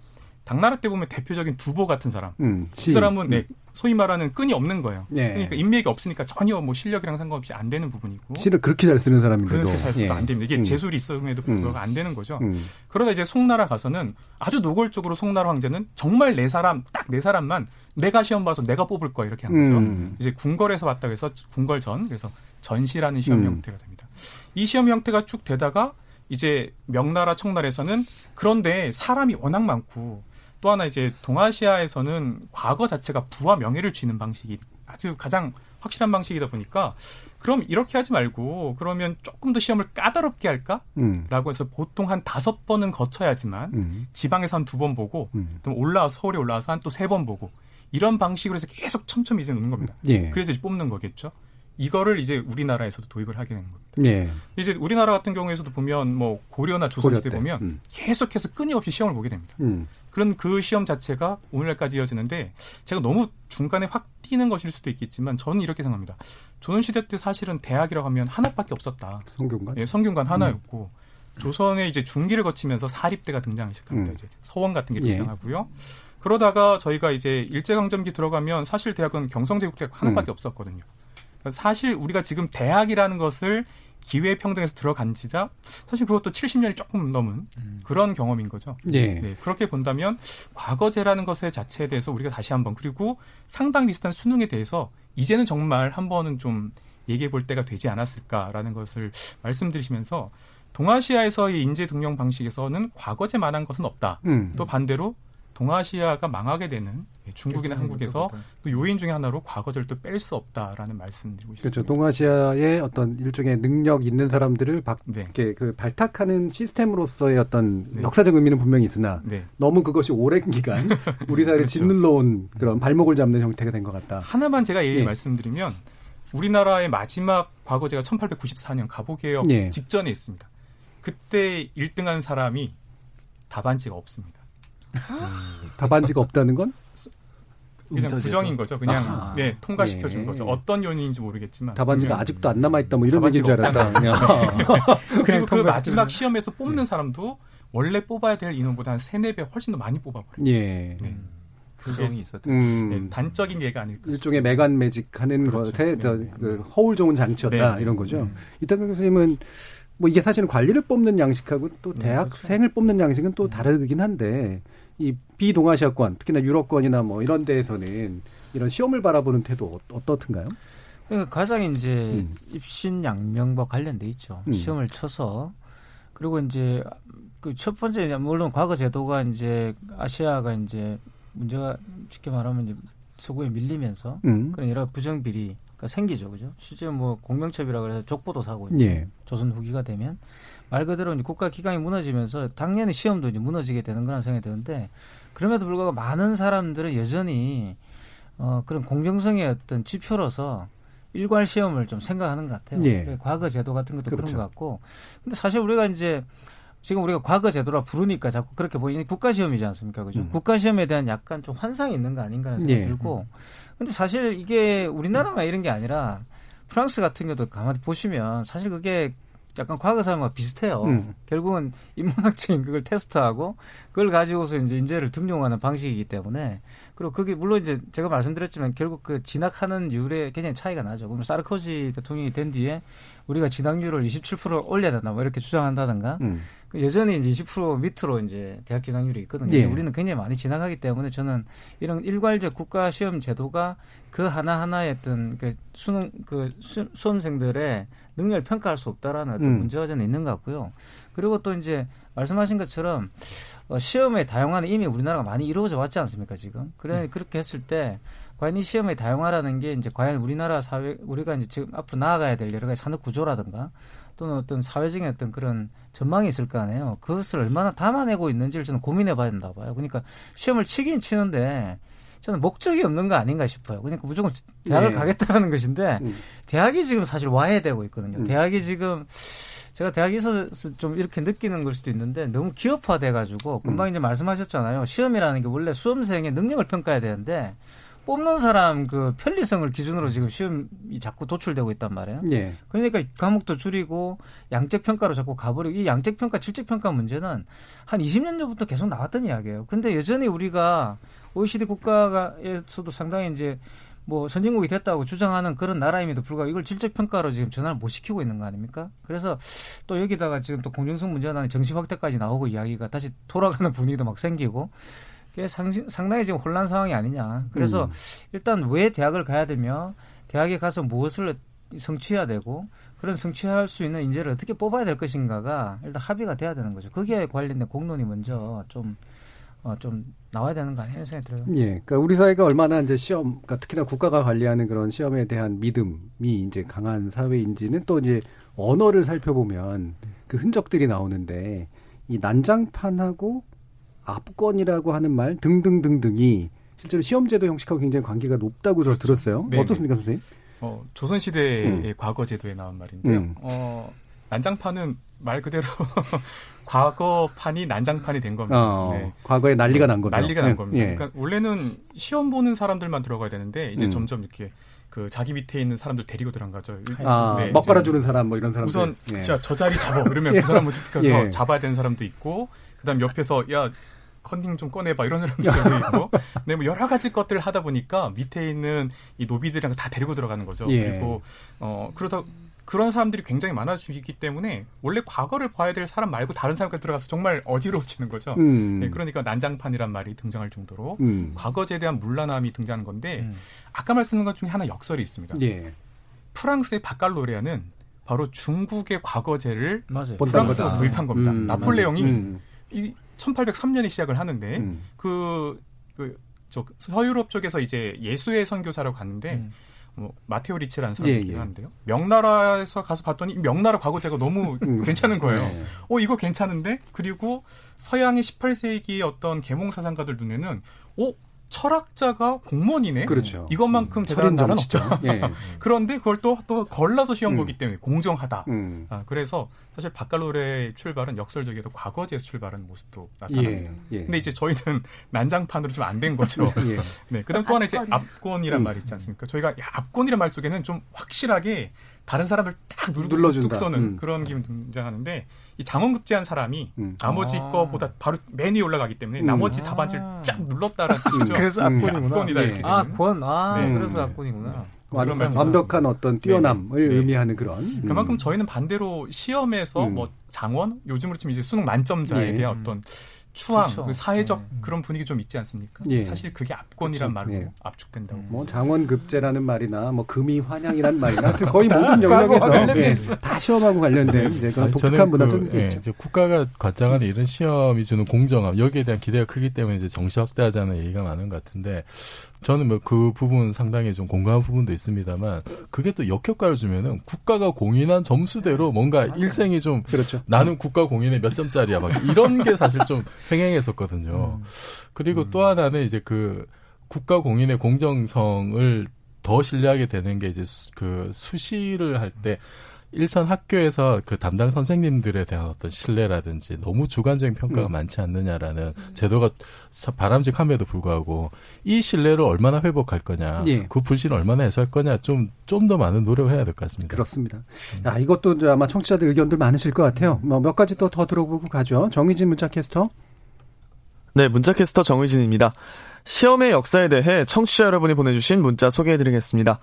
당나라 때 보면 대표적인 두보 같은 사람. 음, 그. 사람은 네, 소위 말하는 끈이 없는 거예요. 예. 그러니까 인맥이 없으니까 전혀 뭐 실력이랑 상관없이 안 되는 부분이고. 시를 그렇게 잘 쓰는 사람인데도 그렇게 잘 써도 예. 안 됩니다. 이게 음. 재술이 있음에도 불구하고 안 되는 거죠. 음. 그러다 이제 송나라 가서는 아주 노골적으로 송나라 황제는 정말 네 사람 딱 네 사람만 내가 시험 봐서 내가 뽑을 거야 이렇게 한 거죠. 음. 이제 궁궐에서 왔다고 해서 궁궐전 그래서 전시라는 시험 음. 형태가 됩니다. 이 시험 형태가 쭉 되다가 이제 명나라 청나라에서는 그런데 사람이 워낙 많고 또 하나 이제 동아시아에서는 과거 자체가 부와 명예를 쥐는 방식이 아주 가장 확실한 방식이다 보니까 그럼 이렇게 하지 말고 그러면 조금 더 시험을 까다롭게 할까? 음. 라고 해서 보통 한 다섯 번은 거쳐야지만 음. 지방에서 한 두 번 보고 음. 또 올라와서 서울에 올라와서 한 또 세 번 보고 이런 방식으로 해서 계속 촘촘히 이제 놓는 겁니다. 예. 그래서 이제 뽑는 거겠죠. 이거를 이제 우리나라에서도 도입을 하게 되는 겁니다. 예. 이제 우리나라 같은 경우에서도 보면 뭐 고려나 조선시대 고려. 보면 음. 계속해서 끊임없이 시험을 보게 됩니다. 음. 그런 그 시험 자체가 오늘날까지 이어지는데 제가 너무 중간에 확 뛰는 것일 수도 있겠지만 저는 이렇게 생각합니다. 조선시대 때 사실은 대학이라고 하면 하나밖에 없었다. 성균관? 예, 성균관 음. 하나였고 조선의 이제 중기를 거치면서 사립대가 등장하기 시작합니다. 음. 이제 서원 같은 게 예. 등장하고요. 그러다가 저희가 이제 일제강점기 들어가면 사실 대학은 경성제국대학 하나밖에 음. 없었거든요. 그러니까 사실 우리가 지금 대학이라는 것을 기회 평등에서 들어간 지자 사실 그것도 70년이 조금 넘은 그런 경험인 거죠. 예. 네, 그렇게 본다면 과거제라는 것의 자체에 대해서 우리가 다시 한번 그리고 상당히 비슷한 수능에 대해서 이제는 정말 한 번은 좀 얘기해 볼 때가 되지 않았을까라는 것을 말씀드리시면서 동아시아에서의 인재 등용 방식에서는 과거제만한 것은 없다. 음. 또 반대로 동아시아가 망하게 되는 중국이나 한국에서 또 요인 중에 하나로 과거절도 뺄수 없다라는 말씀드리고 싶습니다. 그렇죠. 동아시아의 어떤 일종의 능력 있는 사람들을 박, 네. 그 발탁하는 시스템으로서의 어떤 역사적 의미는 분명히 있으나 네. 너무 그것이 오랜 기간 우리 사회를 그렇죠. 짓눌러 온 그런 발목을 잡는 형태가 된 것 같다. 하나만 제가 예의 예. 말씀드리면 우리나라의 마지막 과거 제가 1894년 가보개혁 예. 직전에 있습니다. 그때 1등한 사람이 답안지가 없습니다. 답안지가 없다는 건 그냥 음서제도? 부정인 거죠. 그냥 아하. 네 통과시켜 준 예. 거죠. 어떤 요인인지 모르겠지만 답안지가 아직도 안 남아 있다 뭐 이런 얘기인 줄 알았다. 없다는 그냥. 그리고 그 마지막 준- 시험에서 뽑는 사람도 원래 뽑아야 될 인원보다 한 세네 배 훨씬 더 많이 뽑아버려요. 예. 네. 부정이 있었던 음. 네, 단적인 예가 아닐까. 일종의 매간 매직 하는 그렇죠. 것에 저, 네. 그 허울 좋은 장치였다 네. 이런 거죠. 음. 이탄경 교수님은 뭐 이게 사실은 관리를 뽑는 양식하고 또 대학생을 뽑는 양식은 또 다르긴 한데 이 비동아시아권 특히나 유럽권이나 뭐 이런 데에서는 이런 시험을 바라보는 태도 어- 어떻든가요? 그러니까 가장 이제 입신 양명과 관련돼 있죠. 음. 시험을 쳐서 그리고 이제 그 첫 번째 물론 과거 제도가 이제 아시아가 이제 문제가 쉽게 말하면 이제 서구에 밀리면서 음. 그런 여러 부정 비리가 생기죠, 그죠? 실제 뭐 공명첩이라 그래서 족보도 사고 예. 조선 후기가 되면 말 그대로 이제 국가 기강이 무너지면서 당연히 시험도 이제 무너지게 되는 거라는 생각이 드는데 그럼에도 불구하고 많은 사람들은 여전히 어 그런 공정성의 어떤 지표로서 일괄 시험을 좀 생각하는 것 같아요. 예. 그러니까 과거 제도 같은 것도 그런 그렇죠. 것 같고 근데 사실 우리가 이제 지금 우리가 과거 제도라 부르니까 자꾸 그렇게 보이니 국가 시험이지 않습니까? 그죠? 음. 국가 시험에 대한 약간 좀 환상이 있는 거 아닌가 하는 생각이 예. 들고 근데 사실 이게 우리나라만 이런 게 아니라 프랑스 같은 경우도 가만히 보시면 사실 그게 약간 과거 사람과 비슷해요. 음. 결국은 인문학적인 그걸 테스트하고 그걸 가지고서 이제 인재를 등용하는 방식이기 때문에 그리고 그게 물론 이제 제가 말씀드렸지만 결국 그 진학하는 율에 굉장히 차이가 나죠. 그럼 사르코지 대통령이 된 뒤에 우리가 진학률을 27% 올려야 된다 뭐 이렇게 주장한다든가 음. 그 여전히 이제 20% 밑으로 이제 대학 진학률이 있거든요. 예. 우리는 굉장히 많이 진학하기 때문에 저는 이런 일괄적 국가 시험 제도가 그 하나 하나의 어떤 그 수능 그 수, 수험생들의 능력을 평가할 수 없다라는 어떤 음. 문제가 저는 있는 것 같고요. 그리고 또 이제 말씀하신 것처럼 어, 시험의 다양화는 이미 우리나라가 많이 이루어져 왔지 않습니까 지금? 그래 그렇게 했을 때 과연 이 시험의 다양화라는 게 이제 과연 우리나라 사회 우리가 이제 지금 앞으로 나아가야 될 여러 가지 산업 구조라든가 또는 어떤 사회적인 어떤 그런 전망이 있을 거 아니에요. 그것을 얼마나 담아내고 있는지를 저는 고민해 봐야 된다 봐요. 그러니까 시험을 치긴 치는데 저는 목적이 없는 거 아닌가 싶어요. 그러니까 무조건 대학을 네. 가겠다는 것인데 음. 대학이 지금 사실 와해되고 있거든요. 음. 대학이 지금 제가 대학에 있어서 좀 이렇게 느끼는 걸 수도 있는데 너무 기업화돼 가지고 금방 이제 말씀하셨잖아요. 시험이라는 게 원래 수험생의 능력을 평가해야 되는데 뽑는 사람 그 편리성을 기준으로 지금 시험이 자꾸 도출되고 있단 말이에요. 예. 그러니까 과목도 줄이고 양적 평가로 자꾸 가버리고 이 양적 평가, 질적 평가 문제는 한 20년 전부터 계속 나왔던 이야기예요. 근데 여전히 우리가 OECD 국가에서도 상당히 이제 뭐 선진국이 됐다고 주장하는 그런 나라임에도 불구하고 이걸 질적 평가로 지금 전환을 못 시키고 있는 거 아닙니까? 그래서 또 여기다가 지금 또 공정성 문제가 나는 정시 확대까지 나오고 이야기가 다시 돌아가는 분위기도 막 생기고 그게 상시- 상당히 지금 혼란 상황이 아니냐. 그래서 음. 일단 왜 대학을 가야 되며 대학에 가서 무엇을 성취해야 되고 그런 성취할 수 있는 인재를 어떻게 뽑아야 될 것인가가 일단 합의가 돼야 되는 거죠. 거기에 관련된 공론이 먼저 좀, 어, 좀 나와야 되는 거 아니에요? 생각이 들어요. 예, 그러니까 우리 사회가 얼마나 이제 시험, 그러니까 특히나 국가가 관리하는 그런 시험에 대한 믿음이 이제 강한 사회인지는 또 이제 언어를 살펴보면 그 흔적들이 나오는데 이 난장판하고 압권이라고 하는 말 등등등등이 실제로 시험제도 형식하고 굉장히 관계가 높다고 저 들었어요. 네, 어떻습니까, 선생님? 어, 조선시대의 음. 과거 제도에 나온 말인데요. 음. 어, 난장판은 말 그대로 과거판이 난장판이 된 겁니다. 어, 네. 과거에 난리가 난 거죠. 난리가 난 예, 겁니다. 예. 그러니까 원래는 시험 보는 사람들만 들어가야 되는데 이제 음. 점점 이렇게 그 자기 밑에 있는 사람들 데리고 들어간 거죠. 아, 네, 먹 이제 갈아주는 사람 뭐 이런 사람들. 우선 예. 자, 저 자리 잡아 이러면 예. 그 사람을 가서 예. 잡아야 되는 사람도 있고 그다음 옆에서 야 컨닝 좀 꺼내봐 이런 사람들도 있고 네, 뭐 여러 가지 것들을 하다 보니까 밑에 있는 이 노비들이랑 다 데리고 들어가는 거죠. 예. 그리고 어 그러다 그런 사람들이 굉장히 많아지기 때문에 원래 과거를 봐야 될 사람 말고 다른 사람까지 들어가서 정말 어지러워지는 거죠. 음. 네, 그러니까 난장판이란 말이 등장할 정도로 음. 과거제에 대한 물란함이 등장하는 건데 아까 말씀드린 것 중에 하나 역설이 있습니다. 예. 프랑스의 바칼로레아는 바로 중국의 과거제를 맞아요. 프랑스가. 도입한 겁니다. 음, 나폴레옹이 음. 이 1803년에 시작을 하는데 음. 그, 그, 저 서유럽 쪽에서 이제 예수의 선교사라고 갔는데 뭐 마테오 리치라는 사람이 예, 있긴 예. 한데요. 명나라에서 가서 봤더니 이 명나라 과거제가 너무 괜찮은 거예요. 네. 어 이거 괜찮은데 그리고 서양의 18세기 어떤 계몽 사상가들 눈에는 어 철학자가 공무원이네. 그렇죠. 이것만큼 대단한 나라는 철인정치죠. 없다. 예. 그런데 그걸 또 또 걸러서 시험 음. 보기 때문에 공정하다. 음. 아, 그래서 사실 바칼로레 출발은 역설적에도 과거제에서 출발하는 모습도 나타납니다. 예, 예. 근데 이제 저희는 난장판으로 좀 안 된 거죠. 예. 네. 그 다음 또 하나 이제 압권. 압권이란 음. 말이 있지 않습니까? 저희가 야, 압권이란 말 속에는 좀 확실하게 다른 사람을 딱 누르, 눌러준다. 뚝 서는 음. 그런 기분이 등장하는데 이 장원급제한 사람이 나머지 아. 거보다 바로 맨 위에 올라가기 때문에 음. 나머지 아. 답안지를 쫙 눌렀다라는 뜻이죠. 그래서 음. 압권이구나. 압권이다 예. 이렇게 아. 권. 아, 네. 그래서 압권이구나. 그런 완, 완벽한 어떤 뛰어남을 네. 네. 의미하는 그런. 음. 그만큼 저희는 반대로 시험에서 음. 뭐 장원 요즘으로 치면 이제 수능 만점자에 예. 대한 어떤 추앙, 그렇죠. 그 사회적 그런 분위기 좀 있지 않습니까? 예. 사실 그게 압권이란 그렇죠. 말로 예. 압축된다고. 뭐 장원급제라는 말이나 뭐 금이 환양이라는 말이나 하여튼 거의 모든 영역에서 예, 다 시험하고 관련된 그런 아니, 독특한 문화도 그, 예, 있죠. 이제 국가가 관장하는 이런 시험이 주는 공정함 여기에 대한 기대가 크기 때문에 이제 정시 확대하자는 얘기가 많은 것 같은데 저는 뭐 그 부분 상당히 좀 공감한 부분도 있습니다만 그게 또 역효과를 주면은 국가가 공인한 점수대로 뭔가 일생이 좀 그렇죠. 나는 국가 공인에 몇 점짜리야 막 이런 게 사실 좀 횡행했었거든요. 그리고 또 하나는 이제 그 국가 공인의 공정성을 더 신뢰하게 되는 게 이제 수, 그 수시를 할때 일선 학교에서 그 담당 선생님들에 대한 어떤 신뢰라든지 너무 주관적인 평가가 음. 많지 않느냐라는 제도가 참 바람직함에도 불구하고 이 신뢰를 얼마나 회복할 거냐, 예. 그 불신을 얼마나 해소할 거냐 좀 좀 더 많은 노력을 해야 될 것 같습니다. 그렇습니다. 야, 이것도 이제 아마 청취자들 의견들 많으실 것 같아요. 뭐 몇 가지 또 더 들어보고 가죠. 정희진 문자 캐스터. 네, 문자캐스터 정의진입니다. 시험의 역사에 대해 청취자 여러분이 보내주신 문자 소개해드리겠습니다.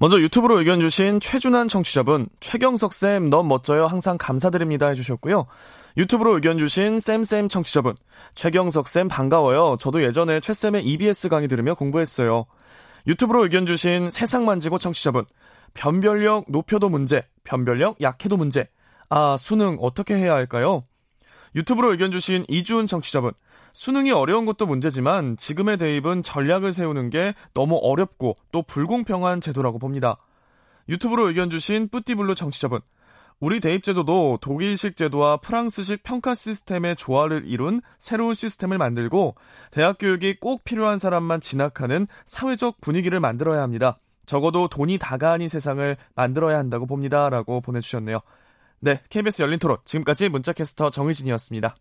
먼저 유튜브로 의견 주신 최준환 청취자분, 최경석쌤 너무 멋져요. 항상 감사드립니다 해주셨고요. 유튜브로 의견 주신 쌤쌤 청취자분, 최경석쌤 반가워요. 저도 예전에 최쌤의 EBS 강의 들으며 공부했어요. 유튜브로 의견 주신 세상 만지고 청취자분, 변별력 높여도 문제, 변별력 약해도 문제. 아, 수능 어떻게 해야 할까요? 유튜브로 의견 주신 이주은 청취자분, 수능이 어려운 것도 문제지만 지금의 대입은 전략을 세우는 게 너무 어렵고 또 불공평한 제도라고 봅니다. 유튜브로 의견 주신 뿌띠블루 청취자분, 우리 대입제도도 독일식 제도와 프랑스식 평가 시스템의 조화를 이룬 새로운 시스템을 만들고 대학 교육이 꼭 필요한 사람만 진학하는 사회적 분위기를 만들어야 합니다. 적어도 돈이 다가 아닌 세상을 만들어야 한다고 봅니다. 라고 보내주셨네요. 네, KBS 열린 토론. 지금까지 문자캐스터 정의진이었습니다.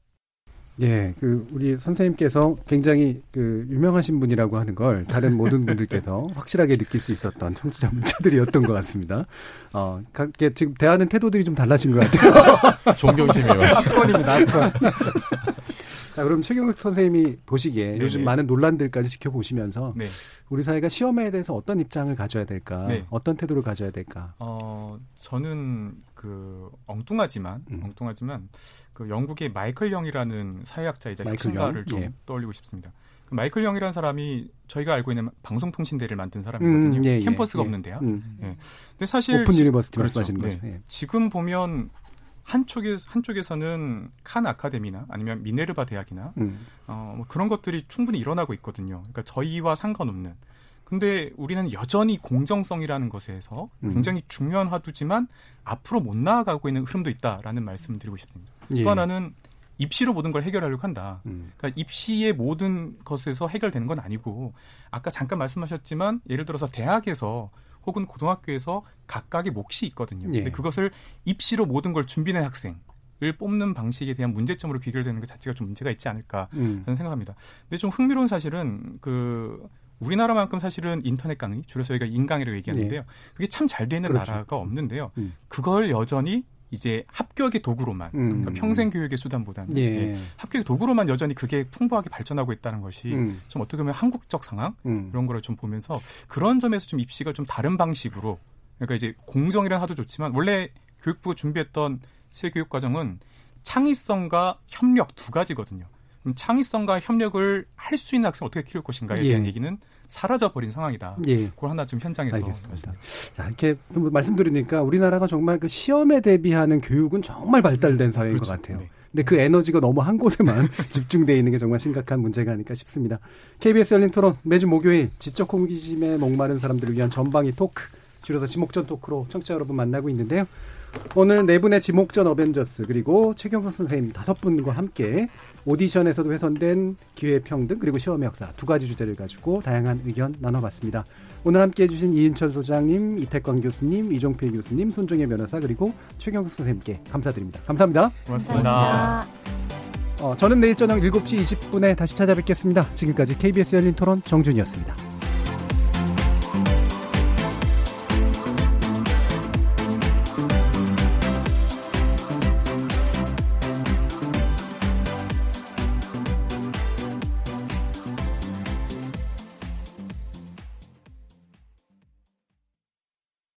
예, 그 우리 선생님께서 굉장히 그 유명하신 분이라고 하는 걸 다른 모든 분들께서 확실하게 느낄 수 있었던 청취자 문자들이었던 것 같습니다. 어, 각게 지금 대하는 태도들이 좀 달라진 것 같아요. 존경심이에요. 압권입니다. 압권. 자, 그럼 최경석 선생님이 보시기에 네네. 요즘 많은 논란들까지 지켜보시면서 네. 우리 사회가 시험에 대해서 어떤 입장을 가져야 될까, 네. 어떤 태도를 가져야 될까. 어, 저는 그 엉뚱하지만 엉뚱하지만 그 영국의 마이클 영이라는 사회학자이자 혁신가를 영? 좀 예. 떠올리고 싶습니다. 그 마이클 영이라는 사람이 저희가 알고 있는 방송통신대를 만든 사람이거든요. 음, 예, 예, 캠퍼스가 예. 없는 대학. 음. 예. 근데 사실 오픈 지- university 그렇죠. 말씀하시는 거죠. 네. 예. 지금 보면 한쪽에 한쪽에서는 Khan Academy나 아니면 미네르바 대학이나 음. 어, 뭐 그런 것들이 충분히 일어나고 있거든요. 그러니까 저희와 상관없는. 근데 우리는 여전히 공정성이라는 것에서 음. 굉장히 중요한 화두지만 앞으로 못 나아가고 있는 흐름도 있다라는 말씀을 드리고 싶습니다. 예. 또 하나는 입시로 모든 걸 해결하려고 한다. 음. 그러니까 입시의 모든 것에서 해결되는 건 아니고 아까 잠깐 말씀하셨지만 예를 들어서 대학에서 혹은 고등학교에서 각각의 몫이 있거든요. 예. 근데 그것을 입시로 모든 걸 준비된 학생 을 뽑는 방식에 대한 문제점으로 귀결되는 것 자체가 좀 문제가 있지 않을까 음. 저는 생각합니다. 근데 좀 흥미로운 사실은 그 우리나라만큼 사실은 인터넷 강의, 줄여서 저희가 인강이라고 얘기하는데요. 예. 그게 참 잘 되는 그렇죠. 나라가 없는데요. 음. 그걸 여전히 이제 합격의 도구로만, 음. 그러니까 평생 교육의 수단보다는 예. 예, 합격의 도구로만 여전히 그게 풍부하게 발전하고 있다는 것이 음. 좀 어떻게 보면 한국적 상황 음. 그런 거를 좀 보면서 그런 점에서 좀 입시가 좀 다른 방식으로 그러니까 이제 공정이란 하도 좋지만 원래 교육부가 준비했던 새 교육 과정은 창의성과 협력 두 가지거든요. 그럼 창의성과 협력을 할 수 있는 학생 어떻게 키울 것인가에 예. 대한 얘기는 사라져 버린 상황이다. 예. 그걸 하나 좀 현장에서 알겠습니다. 자, 이렇게 좀 말씀드리니까 우리나라가 정말 그 시험에 대비하는 교육은 정말 발달된 사회인 것 같아요. 근데 그 에너지가 너무 한 곳에만 집중되어 있는 게 정말 심각한 문제가 아닐까 싶습니다. KBS 열린 토론 매주 목요일 지적 호기심에 목마른 사람들을 위한 전방위 토크, 줄여서 지목전 토크로 청취자 여러분 만나고 있는데요. 오늘 네 분의 지목전 어벤져스 그리고 최경선 선생님 다섯 분과 함께 오디션에서도 훼손된 기회평등 그리고 시험의 역사 두 가지 주제를 가지고 다양한 의견 나눠봤습니다. 오늘 함께해 주신 이인철 소장님, 이태광 교수님, 이종필 교수님, 손정혜 변호사 그리고 최경선 선생님께 감사드립니다. 감사합니다. 고맙습니다. 어, 저는 내일 저녁 7시 20분에 다시 찾아뵙겠습니다. 지금까지 KBS 열린 토론 정준이었습니다.